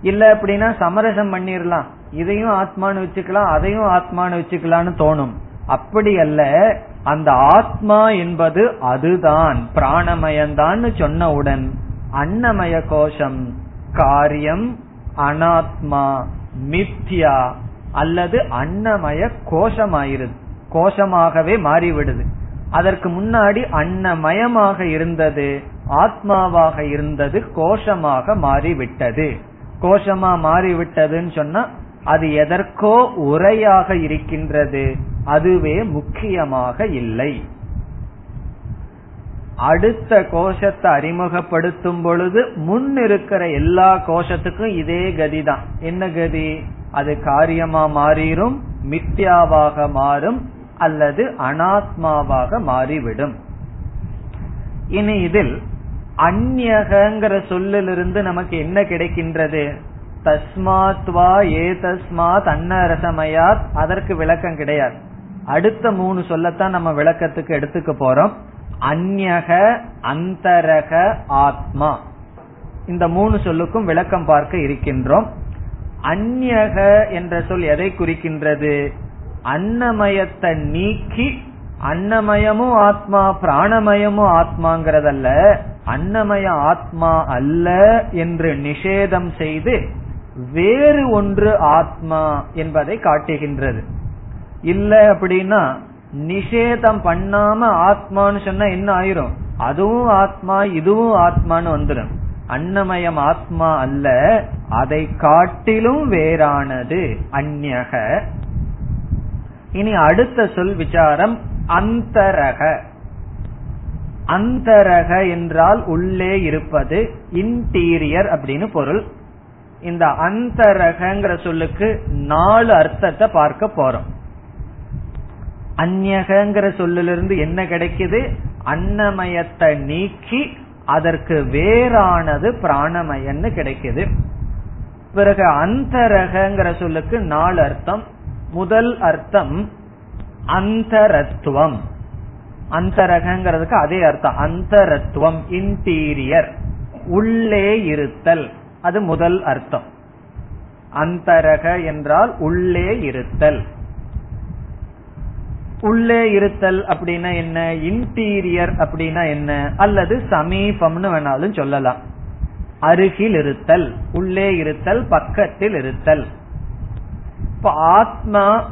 Speaker 1: இல்ல அப்படின்னா சமரசம் பண்ணிடலாம் இதையும் ஆத்மான்னு வச்சுக்கலாம் அதையும் ஆத்மான்னு வச்சுக்கலாம்னு தோணும். அப்படி அல்ல அந்த ஆத்மா என்பது அதுதான் பிராணமயம்தான் சொன்னவுடன் அன்னமய கோஷம் காரியம் அனாத்மா. மித்யா அல்லது அன்னமய கோஷமாயிருது கோஷமாகவே மாறிவிடுது. அதற்கு முன்னாடி அன்னமயமாக இருந்தது ஆத்மாவாக இருந்தது கோஷமாக மாறிவிட்டது. கோஷமா மாறிவிட்டதுன்னு சொன்னா அது எதற்கோ உரையாக இருக்கின்றது அதுவே முக்கியமாக இல்லை. அடுத்த கோஷத்தை அறிமுகப்படுத்தும் பொழுது முன் இருக்கிற எல்லா கோஷத்துக்கும் இதே கதிதான். என்ன கதி? அது காரியமா மாறிடும் மித்யாவாக மாறும் அல்லது அனாத்மாவாக மாறிவிடும். இனி இதில் அந்நகங்கிற சொல்லிலிருந்து நமக்கு என்ன கிடைக்கின்றது? தஸ்மாத்வா ஏ தஸ்மாத் அன்னரசமயாத் அதற்கு விளக்கம் கிடையாது. அடுத்த மூணு சொல்லத்தான் நம்ம விளக்கத்துக்கு எடுத்துக்க போறோம். அந்யக அந்தரக ஆத்மா. இந்த மூணு சொல்லுக்கும் விளக்கம் பார்க்க இருக்கின்றோம். அந்யக என்ற சொல் எதை குறிக்கின்றது? அன்னமயத்தை நீக்கி அன்னமயமும் ஆத்மா பிராணமயமும் ஆத்மாங்கிறதல்ல. அன்னமய ஆத்மா அல்ல என்று நிஷேதம் செய்து வேறு ஒன்று ஆத்மா என்பதை காட்டுகின்றது. இல்ல அப்படின்னா நிஷேதம் பண்ணாம ஆத்மான்னு சொன்னா என்ன ஆயிரும்? அதுவும் ஆத்மா இதுவும் ஆத்மான்னு வந்துடும் அன்னமயம் ஆத்மா அல்ல அதை காட்டிலும் வேறானது அந்நக. இனி அடுத்த சொல் விசாரம் அந்தரக. அந்தரக என்றால் உள்ளே இருப்பது இன்டீரியர் அப்படின்னு பொருள். இந்த அந்தரகங்கிற சொல்லுக்கு நாலு அர்த்தத்தை பார்க்க போறோம். அந்நகங்கிற சொல்லிலிருந்து என்ன கிடைக்குது? அன்னமயத்தை நீக்கி அதற்கு வேறானது பிராணமயன்னு கிடைக்குது. பிறகு அந்தரகங்கிற சொல்லுக்கு நாலு அர்த்தம். முதல் அர்த்தம் அந்தரத்துவம். அந்தரகங்கிறதுக்கு அதே அர்த்தம். அந்தரத்துவம் இன்டீரியர் உள்ளே இருத்தல். அது முதல் அர்த்தம். அந்தரக என்றால் உள்ளே இருத்தல். உள்ளே இருத்தல் அப்படின்னா என்ன? இன்டீரியர் அப்படின்னா என்ன? அல்லது சமீபம்னு வேணாலும் சொல்லலாம். அருகில் இருத்தல் உள்ளே இருத்தல் பக்கத்தில் இருத்தல். இப்ப ஆத்மா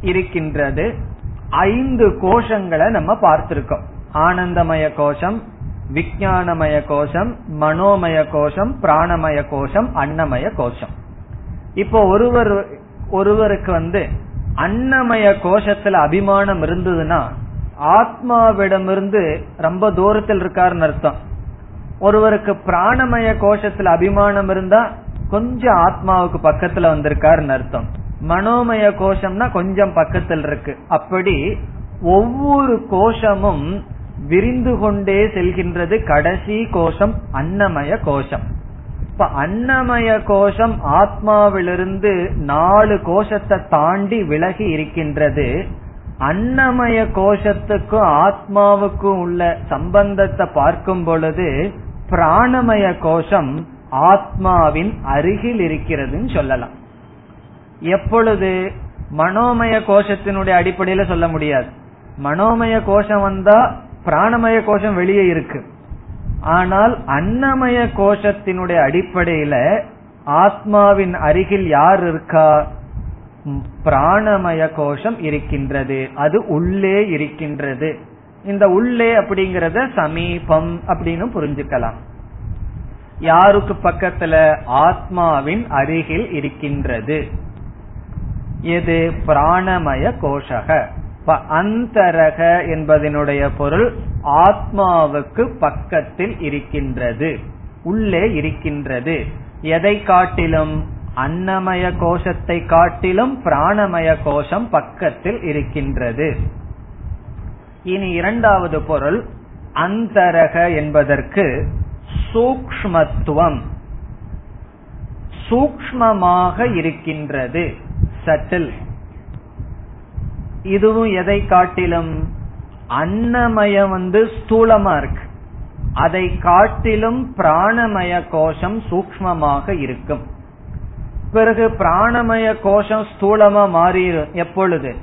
Speaker 1: இருக்கின்றது. ஐந்து கோஷங்களை நம்ம பார்த்திருக்கோம். ஆனந்தமய கோஷம் விஜயானமய கோஷம் மனோமய கோஷம் பிராணமய கோஷம் அன்னமய கோஷம். இப்போ ஒருவர் ஒருவருக்கு வந்து அன்னமய கோஷத்துல அபிமானம் இருந்ததுன்னா ஆத்மாவிடமிருந்து ரொம்ப தூரத்தில் இருக்காருன்னு அர்த்தம். ஒருவருக்கு பிராணமய கோஷத்துல அபிமானம் இருந்தா கொஞ்சம் ஆத்மாவுக்கு பக்கத்துல வந்திருக்காருன்னு அர்த்தம். மனோமய கோஷம்னா கொஞ்சம் பக்கத்தில் இருக்கு. அப்படி ஒவ்வொரு கோஷமும் விரிந்து கொண்டே செல்கின்றது கடைசி கோஷம் அன்னமய கோஷம். இப்ப அன்னமய கோஷம் ஆத்மாவிலிருந்து நாலு கோஷத்தை தாண்டி விலகி இருக்கின்றது. அன்னமய கோஷத்துக்கும் ஆத்மாவுக்கும் உள்ள சம்பந்தத்தை பார்க்கும் பொழுது பிராணமய கோஷம் ஆத்மாவின் அருகில் இருக்கிறதுன்னு சொல்லலாம். எப்பொழுது மனோமய கோஷத்தினுடைய அடிப்படையில சொல்ல முடியாது. மனோமய கோஷம் வந்தா பிராணமய கோஷம் வெளியே இருக்கு. ஆனால் அன்னமய கோஷத்தினுடைய அடிப்படையில ஆத்மாவின் அருகில் யார் இருக்கா? பிராணமய கோஷம் இருக்கின்றது. அது உள்ளே இருக்கின்றது. இந்த உள்ளே அப்படிங்கறத சமீபம் அப்படின்னு புரிஞ்சுக்கலாம். யாருக்கு பக்கத்துல? ஆத்மாவின் அருகில் இருக்கின்றது. எது? பிராணமய கோஷக. அந்தரக என்பதனுடைய பொருள் ஆத்மாவுக்கு பக்கத்தில் இருக்கின்றது உள்ளே இருக்கின்றது. எதை காட்டிலும்? அன்னமய கோஷத்தை காட்டிலும் பிராணமய கோஷம் பக்கத்தில் இருக்கின்றது. இனி இரண்டாவது பொருள் அந்தரக என்பதற்கு சூக்மத்துவம் சூக்மமாக இருக்கின்றது. சட்டில். இதுவும் எதை காட்டிலும்? அன்னமயம் வந்து ஸ்தூலமா இருக்கு. அதை காட்டிலும் பிராணமய கோஷம் சூக்மமாக இருக்கும். பிறகு பிராணமய கோஷம் ஸ்தூலமா மாறிடும் எப்பொழுது?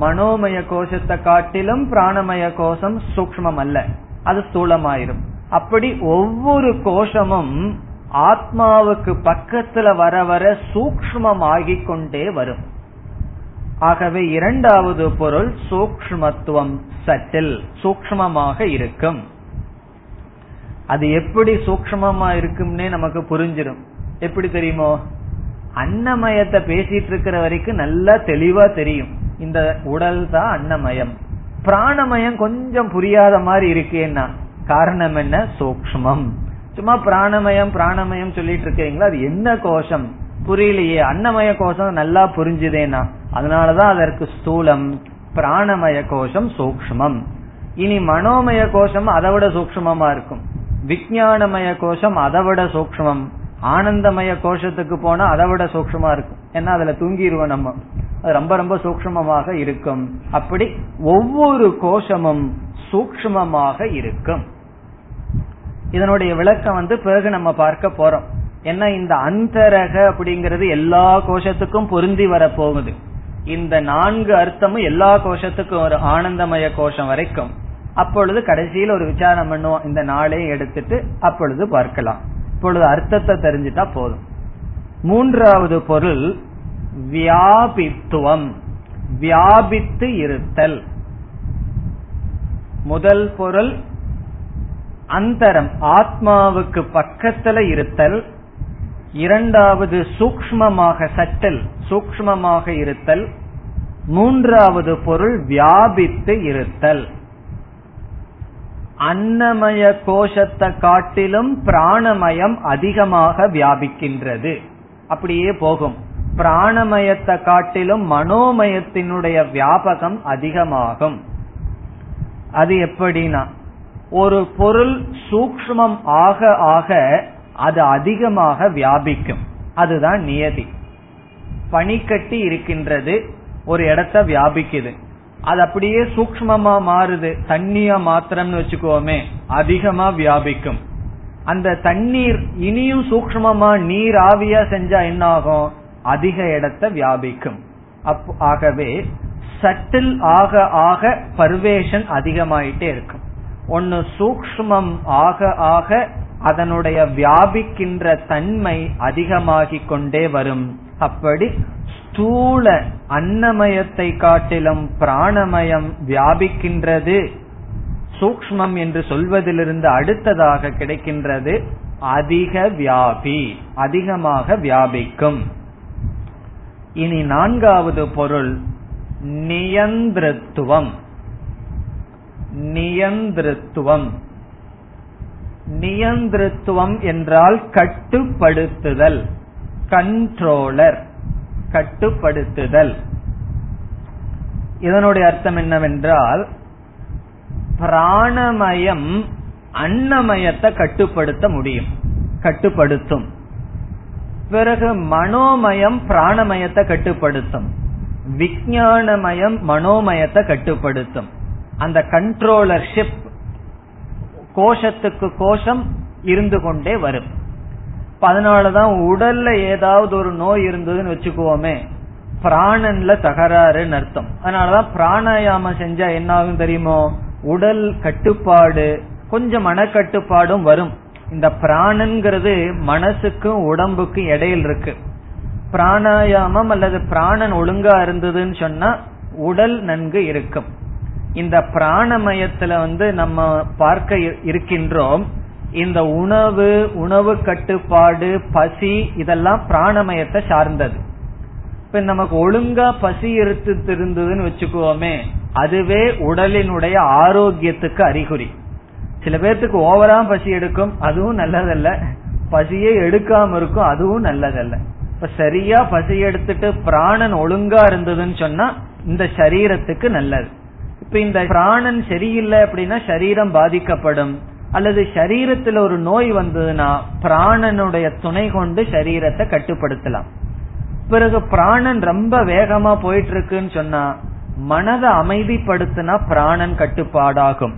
Speaker 1: மனோமய கோஷத்தை காட்டிலும் பிராணமய கோஷம் சூக்மம் அல்ல அது ஸ்தூலமாயிரும். அப்படி ஒவ்வொரு கோஷமும் ஆத்மாவுக்கு பக்கத்துல வர வர சூக்மமாகிக் கொண்டே வரும். ஆகவே இரண்டாவது பொருள் சூக்மத்துவம் சட்டில் சூக்மமாக இருக்கும். அது எப்படி சூக்மமா இருக்கும்னே நமக்கு புரிஞ்சிடும் எப்படி தெரியுமோ? அன்னமயத்தை பேசிட்டு இருக்கிற வரைக்கும் நல்லா தெளிவா தெரியும். இந்த உடல் தான் அன்னமயம். பிராணமயம் கொஞ்சம் புரியாத மாதிரி இருக்கேன்னா காரணம் என்ன? சூக்மம் சும்மா பிராணமயம் பிராணமயம் சொல்லிட்டு இருக்கீங்களா? அது என்ன கோஷம்? புரியலையே. அன்னமய கோஷம் நல்லா புரிஞ்சுதேனா அதனாலதான் அதற்கு ஸ்தூலம். பிராணமய கோஷம் சூக்மம் இனி மனோமய கோஷம் அதை விட சூக்மமா இருக்கும். விஜயானமய கோஷம் அதை விட சூக்மம் ஆனந்தமய கோஷத்துக்கு போனா அதை விட சூக்மமா இருக்கும். ஏன்னா அதுல தூங்கிடுவோம் நம்ம. அது ரொம்ப ரொம்ப சூக்மமாக இருக்கும். அப்படி ஒவ்வொரு கோஷமும் சூக்மமாக இருக்கும். இதனுடைய விளக்கம் வந்து பிறகு நம்ம பார்க்க போறோம். ஏன்னா இந்த அந்தரக அப்படிங்கிறது எல்லா கோஷத்துக்கும் பொருந்தி வர போகுது இந்த நான்கு அர்த்தமும் எல்லா கோஷத்துக்கும் ஒரு ஆனந்தமய கோஷம் வரைக்கும். அப்பொழுது கடைசியில் ஒரு விசாரம் பண்ணுவோம். இந்த நாளையும் எடுத்துட்டு அப்பொழுது பார்க்கலாம். இப்பொழுது அர்த்தத்தை தெரிஞ்சுட்டா போதும். மூன்றாவது பொருள் வியாபித்துவம். வியாபித்து இருத்தல். முதல் பொருள் அந்தரம். ஆத்மாவுக்கு பக்கத்துல இருத்தல். இரண்டாவது சூக்மமாக சட்டல் சூக்மமாக இருத்தல். மூன்றாவது பொருள் வியாபித்து இருத்தல். அன்னமய கோஷத்தை காட்டிலும் பிராணமயம் அதிகமாக வியாபிக்கின்றது. அப்படியே போகும். பிராணமயத்தை காட்டிலும் மனோமயத்தினுடைய வியாபகம் அதிகமாகும். அது எப்படின்னா ஒரு பொருள் சூக்மம் ஆக ஆக அது அதிகமாக வியாபிக்கும். அதுதான் நியதி. பனிக்கட்டி இருக்கின்றது ஒரு இடத்த வியாபிக்குது. அது அப்படியே சூக்மமா மாறுது. தண்ணியா மாத்திரம்னு வச்சுக்கோமே அதிகமா வியாபிக்கும். அந்த தண்ணீர் இனியும் சூக்மமா நீர் ஆவியா செஞ்சா என்ன ஆகும் அதிக இடத்த வியாபிக்கும். ஆகவே சட்டில் ஆக ஆக பர்வேஷன் அதிகமாயிட்டே இருக்கும். ஒன்னு சூக்மம் ஆக ஆக அதனுடைய வியாபிக்கின்ற தன்மை அதிகமாகிக் கொண்டே வரும். அப்படி ஸ்தூல அன்னமயத்தை காட்டிலும் பிராணமயம் வியாபிக்கின்றது. சூக்மம் என்று சொல்வதிலிருந்து அடுத்ததாக கிடைக்கின்றது அதிக வியாபி அதிகமாக வியாபிக்கும். இனி நான்காவது பொருள் நியந்திரத்துவம். நியந்திரத்துவம். நியந்திரத்துவம் என்றால் கட்டுப்படுத்துதல் கண்ட்ரோலர் கட்டுப்படுத்துதல். இதனுடைய அர்த்தம் என்னவென்றால் பிராணமயம் அன்னமயத்தை கட்டுப்படுத்த முடியும் கட்டுப்படுத்தும். பிறகு மனோமயம் பிராணமயத்தை கட்டுப்படுத்தும். விஞ்ஞானமயம் மனோமயத்தை கட்டுப்படுத்தும். அந்த கண்ட்ரோலர்ஷிப் கோஷத்துக்கு கோஷம் இருந்து கொண்டே வரும். அதனாலதான் உடல்ல ஏதாவது ஒரு நோய் இருந்ததுன்னு வச்சுக்குவோமே. பிராணன்ல தகராறுன்னு அர்த்தம். அதனாலதான் பிராணாயாமம் செஞ்சா என்ன ஆகும் தெரியுமோ? உடல் கட்டுப்பாடு கொஞ்சம் மனக்கட்டுப்பாடும் வரும். இந்த பிராணன்கிறது மனசுக்கும் உடம்புக்கும் இடையில் இருக்கு. பிராணாயாமம் அல்லது பிராணன் ஒழுங்கா இருந்ததுன்னு சொன்னா உடல் நன்கு இருக்கும். இந்த பிராணமயத்துல வந்து நம்ம பார்க்க இருக்கின்றோம். இந்த உணவு உணவு கட்டுப்பாடு பசி இதெல்லாம் பிராணமயத்தை சார்ந்தது. இப்ப நமக்கு ஒழுங்கா பசி எடுத்து இருந்ததுன்னு வச்சுக்கோமே அதுவே உடலினுடைய ஆரோக்கியத்துக்கு அறிகுறி. சில பேர்த்துக்கு ஓவரா பசி எடுக்கும் அதுவும் நல்லதல்ல. பசியே எடுக்காம இருக்கும் அதுவும் நல்லதல்ல. இப்ப சரியா பசி எடுத்துட்டு பிராணன் ஒழுங்கா இருந்ததுன்னு சொன்னா இந்த சரீரத்துக்கு நல்லது. இப்ப இந்த பிராணன் சரியில்லை அப்படின்னா சரீரம் பாதிக்கப்படும். அல்லது சரீரத்துல ஒரு நோய் வந்ததுன்னா பிராணனுடைய துணை கொண்டு சரீரத்தை கட்டுப்படுத்தலாம். பிறகு பிராணன் ரொம்ப வேகமா போயிட்டு இருக்குன்னு சொன்னா மனதை அமைதிப்படுத்தினா பிராணன் கட்டுப்பாடாகும்.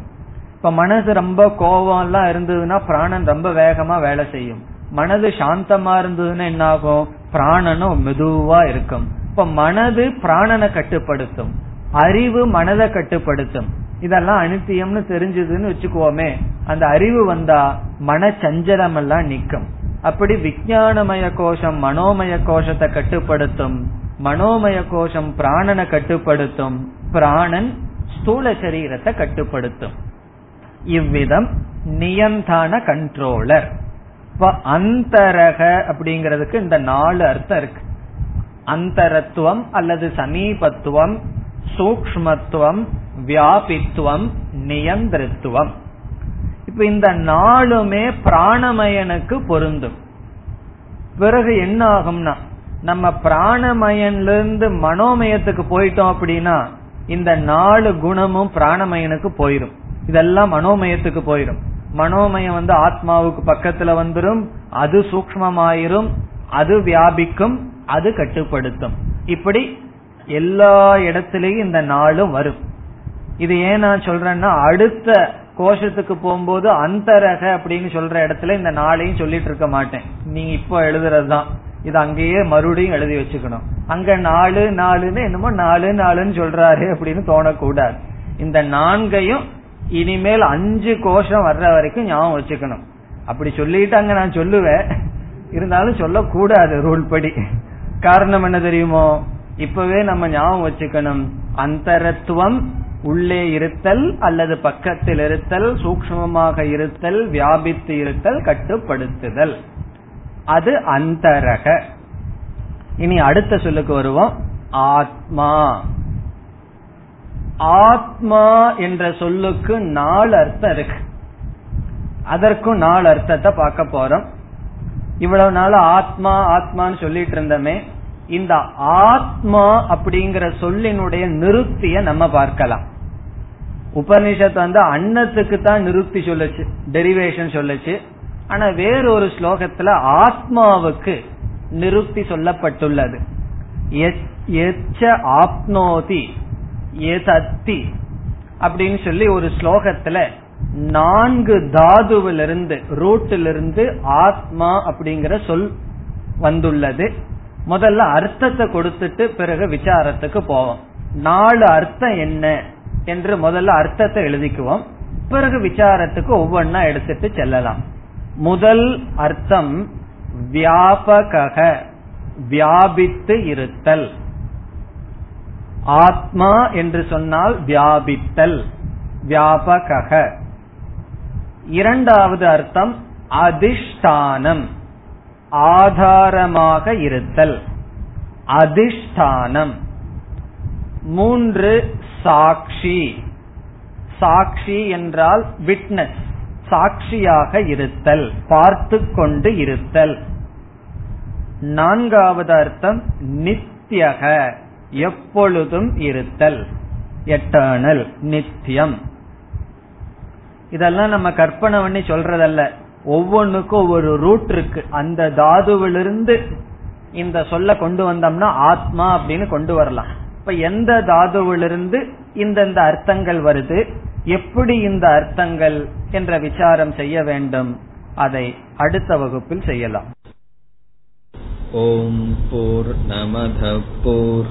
Speaker 1: இப்ப மனசு ரொம்ப கோபம் எல்லாம் இருந்ததுன்னா பிராணன் ரொம்ப வேகமா வேலை செய்யும். மனது சாந்தமா இருந்ததுன்னா என்ன ஆகும் பிராணனும் மெதுவா இருக்கும். இப்ப மனது பிராணனை கட்டுப்படுத்தும். அறிவு மனதை கட்டுப்படுத்தும். இதெல்லாம் அனித்தியம்னு தெரிஞ்சதுன்னு வச்சுக்குவோமே. அந்த அறிவு வந்தா மன சஞ்சலம் எல்லாம் நிக்கும். அப்படி விஜயானமய கோஷம் மனோமய கோஷத்தை கட்டுப்படுத்தும். மனோமய கோஷம் பிராணனை கட்டுப்படுத்தும். பிராணன் ஸ்தூல சரீரத்தை கட்டுப்படுத்தும். இவ்விதம் நியந்தான கண்ட்ரோலர். இப்ப அந்தரக அப்படிங்கிறதுக்கு இந்த நாலு அர்த்தம் இருக்கு. அந்தரத்துவம் அல்லது சமீபத்துவம் சூக்மத்துவம் வியாபித்துவம் நியந்திரத்துவம். இப்ப இந்த நாளுமே பிராணமயனுக்கு பொருந்தும். பிறகு என்ன ஆகும்னா நம்ம பிராணமயன்ல இருந்து மனோமயத்துக்கு போயிட்டோம் அப்படின்னா இந்த நாலு குணமும் பிராணமயனுக்கு போயிரும். இதெல்லாம் மனோமயத்துக்கு போயிரும். மனோமயம் வந்து ஆத்மாவுக்கு பக்கத்துல வந்துரும் அது சூக்மமாயிரும் அது வியாபிக்கும் அது கட்டுப்படுத்தும். இப்படி எல்லா இடத்திலையும் இந்த நாளும் வரும். இது ஏன் நான் சொல்றேன்னா அடுத்த கோஷத்துக்கு போகும்போது அந்தரக அப்படின்னு சொல்ற இடத்துல இந்த நாளையும் சொல்லிட்டு இருக்க மாட்டேன். நீங்க இப்போ எழுதுறதுதான். இது அங்கேயே மறுபடியும் எழுதி வச்சுக்கணும். அங்க நாலு நாலுன்னு என்னமோ நாலு நாலுன்னு சொல்றாரு அப்படின்னு தோணக்கூடாது. இந்த நான்கையும் இனிமேல் அஞ்சு கோஷம் வர்ற வரைக்கும் ஞாபகம் வச்சுக்கணும். அப்படி சொல்லிட்டு அங்க நான் சொல்லுவேன். இருந்தாலும் சொல்லக்கூடாது ரூல் படி. காரணம் என்ன தெரியுமோ? இப்பவே நம்ம ஞாபகம் வச்சுக்கணும். அந்தரத்துவம் உள்ளே இருத்தல் அல்லது பக்கத்தில் இருத்தல் சூக்மமாக இருத்தல் வியாபித்து இருத்தல் கட்டுப்படுத்துதல். அது அந்தரக. இனி அடுத்த சொல்லுக்கு வருவோம். ஆத்மா. ஆத்மா என்ற சொல்லுக்கு நாலு அர்த்தம் இருக்கு. அதற்கும் நாலு அர்த்தத்தை பார்க்க போறோம். இவ்வளவு நாள் ஆத்மா ஆத்மான்னு சொல்லிட்டு இருந்தோமே. இந்த ஆத்மா அப்படிங்கிற சொல்லினுடைய நிறுத்திய நம்ம பார்க்கலாம். உபனிஷத் வந்து அன்னத்துக்கு தான் நிறுத்தி சொல்லுச்சு டெரிவேஷன் சொல்லுச்சு. ஆனா வேறொரு ஸ்லோகத்துல ஆத்மாவுக்கு நிறுத்தி சொல்லப்பட்டுள்ளது. எச்ச ஆப்னோதி எதத்தி அப்படின்னு சொல்லி ஒரு ஸ்லோகத்துல நான்கு தாதுவிலிருந்து ரூட்டிலிருந்து ஆத்மா அப்படிங்கிற சொல் வந்துள்ளது. முதல்ல அர்த்தத்தை கொடுத்துட்டு பிறகு விசாரத்துக்கு போவோம். நாலு அர்த்தம் என்ன என்று முதல்ல அர்த்தத்தை எழுதிக்குவோம். பிறகு விசாரத்துக்கு ஒவ்வொன்னா எடுத்துட்டு செல்லலாம். முதல் அர்த்தம் வியாபக வியாபித்து இருத்தல். ஆத்மா என்று சொன்னால் வியாபித்தல் வியாபக இரண்டாவது அர்த்தம் அதிஷ்டானம். ஆதாரமாக இருத்தல். அதிஷ்டானம். மூன்று சாட்சி. சாட்சி என்றால் விட்னஸ் சாட்சியாக இருத்தல் பார்த்து கொண்டு இருத்தல். நான்காவது அர்த்தம் நித்தியக எப்பொழுதும் இருத்தல். எட்டர்னல் நித்தியம் இதெல்லாம் நம்ம கற்பனை பண்ணி சொல்றதல்ல. ஒவ்வொன்னுக்கும் ஒவ்வொரு ரூட் இருக்கு. அந்த தாதுவிலிருந்து இந்த சொல்ல கொண்டு வந்தோம்னா ஆத்மா அப்படின்னு கொண்டு வரலாம். இப்ப எந்த தாதுவிலிருந்து இந்தந்த அர்த்தங்கள் வருது எப்படி இந்த அர்த்தங்கள் என்ற விசாரம் செய்ய வேண்டும் அதை அடுத்த வகுப்பில் செய்யலாம்.
Speaker 2: ஓம் போர் நமத போர்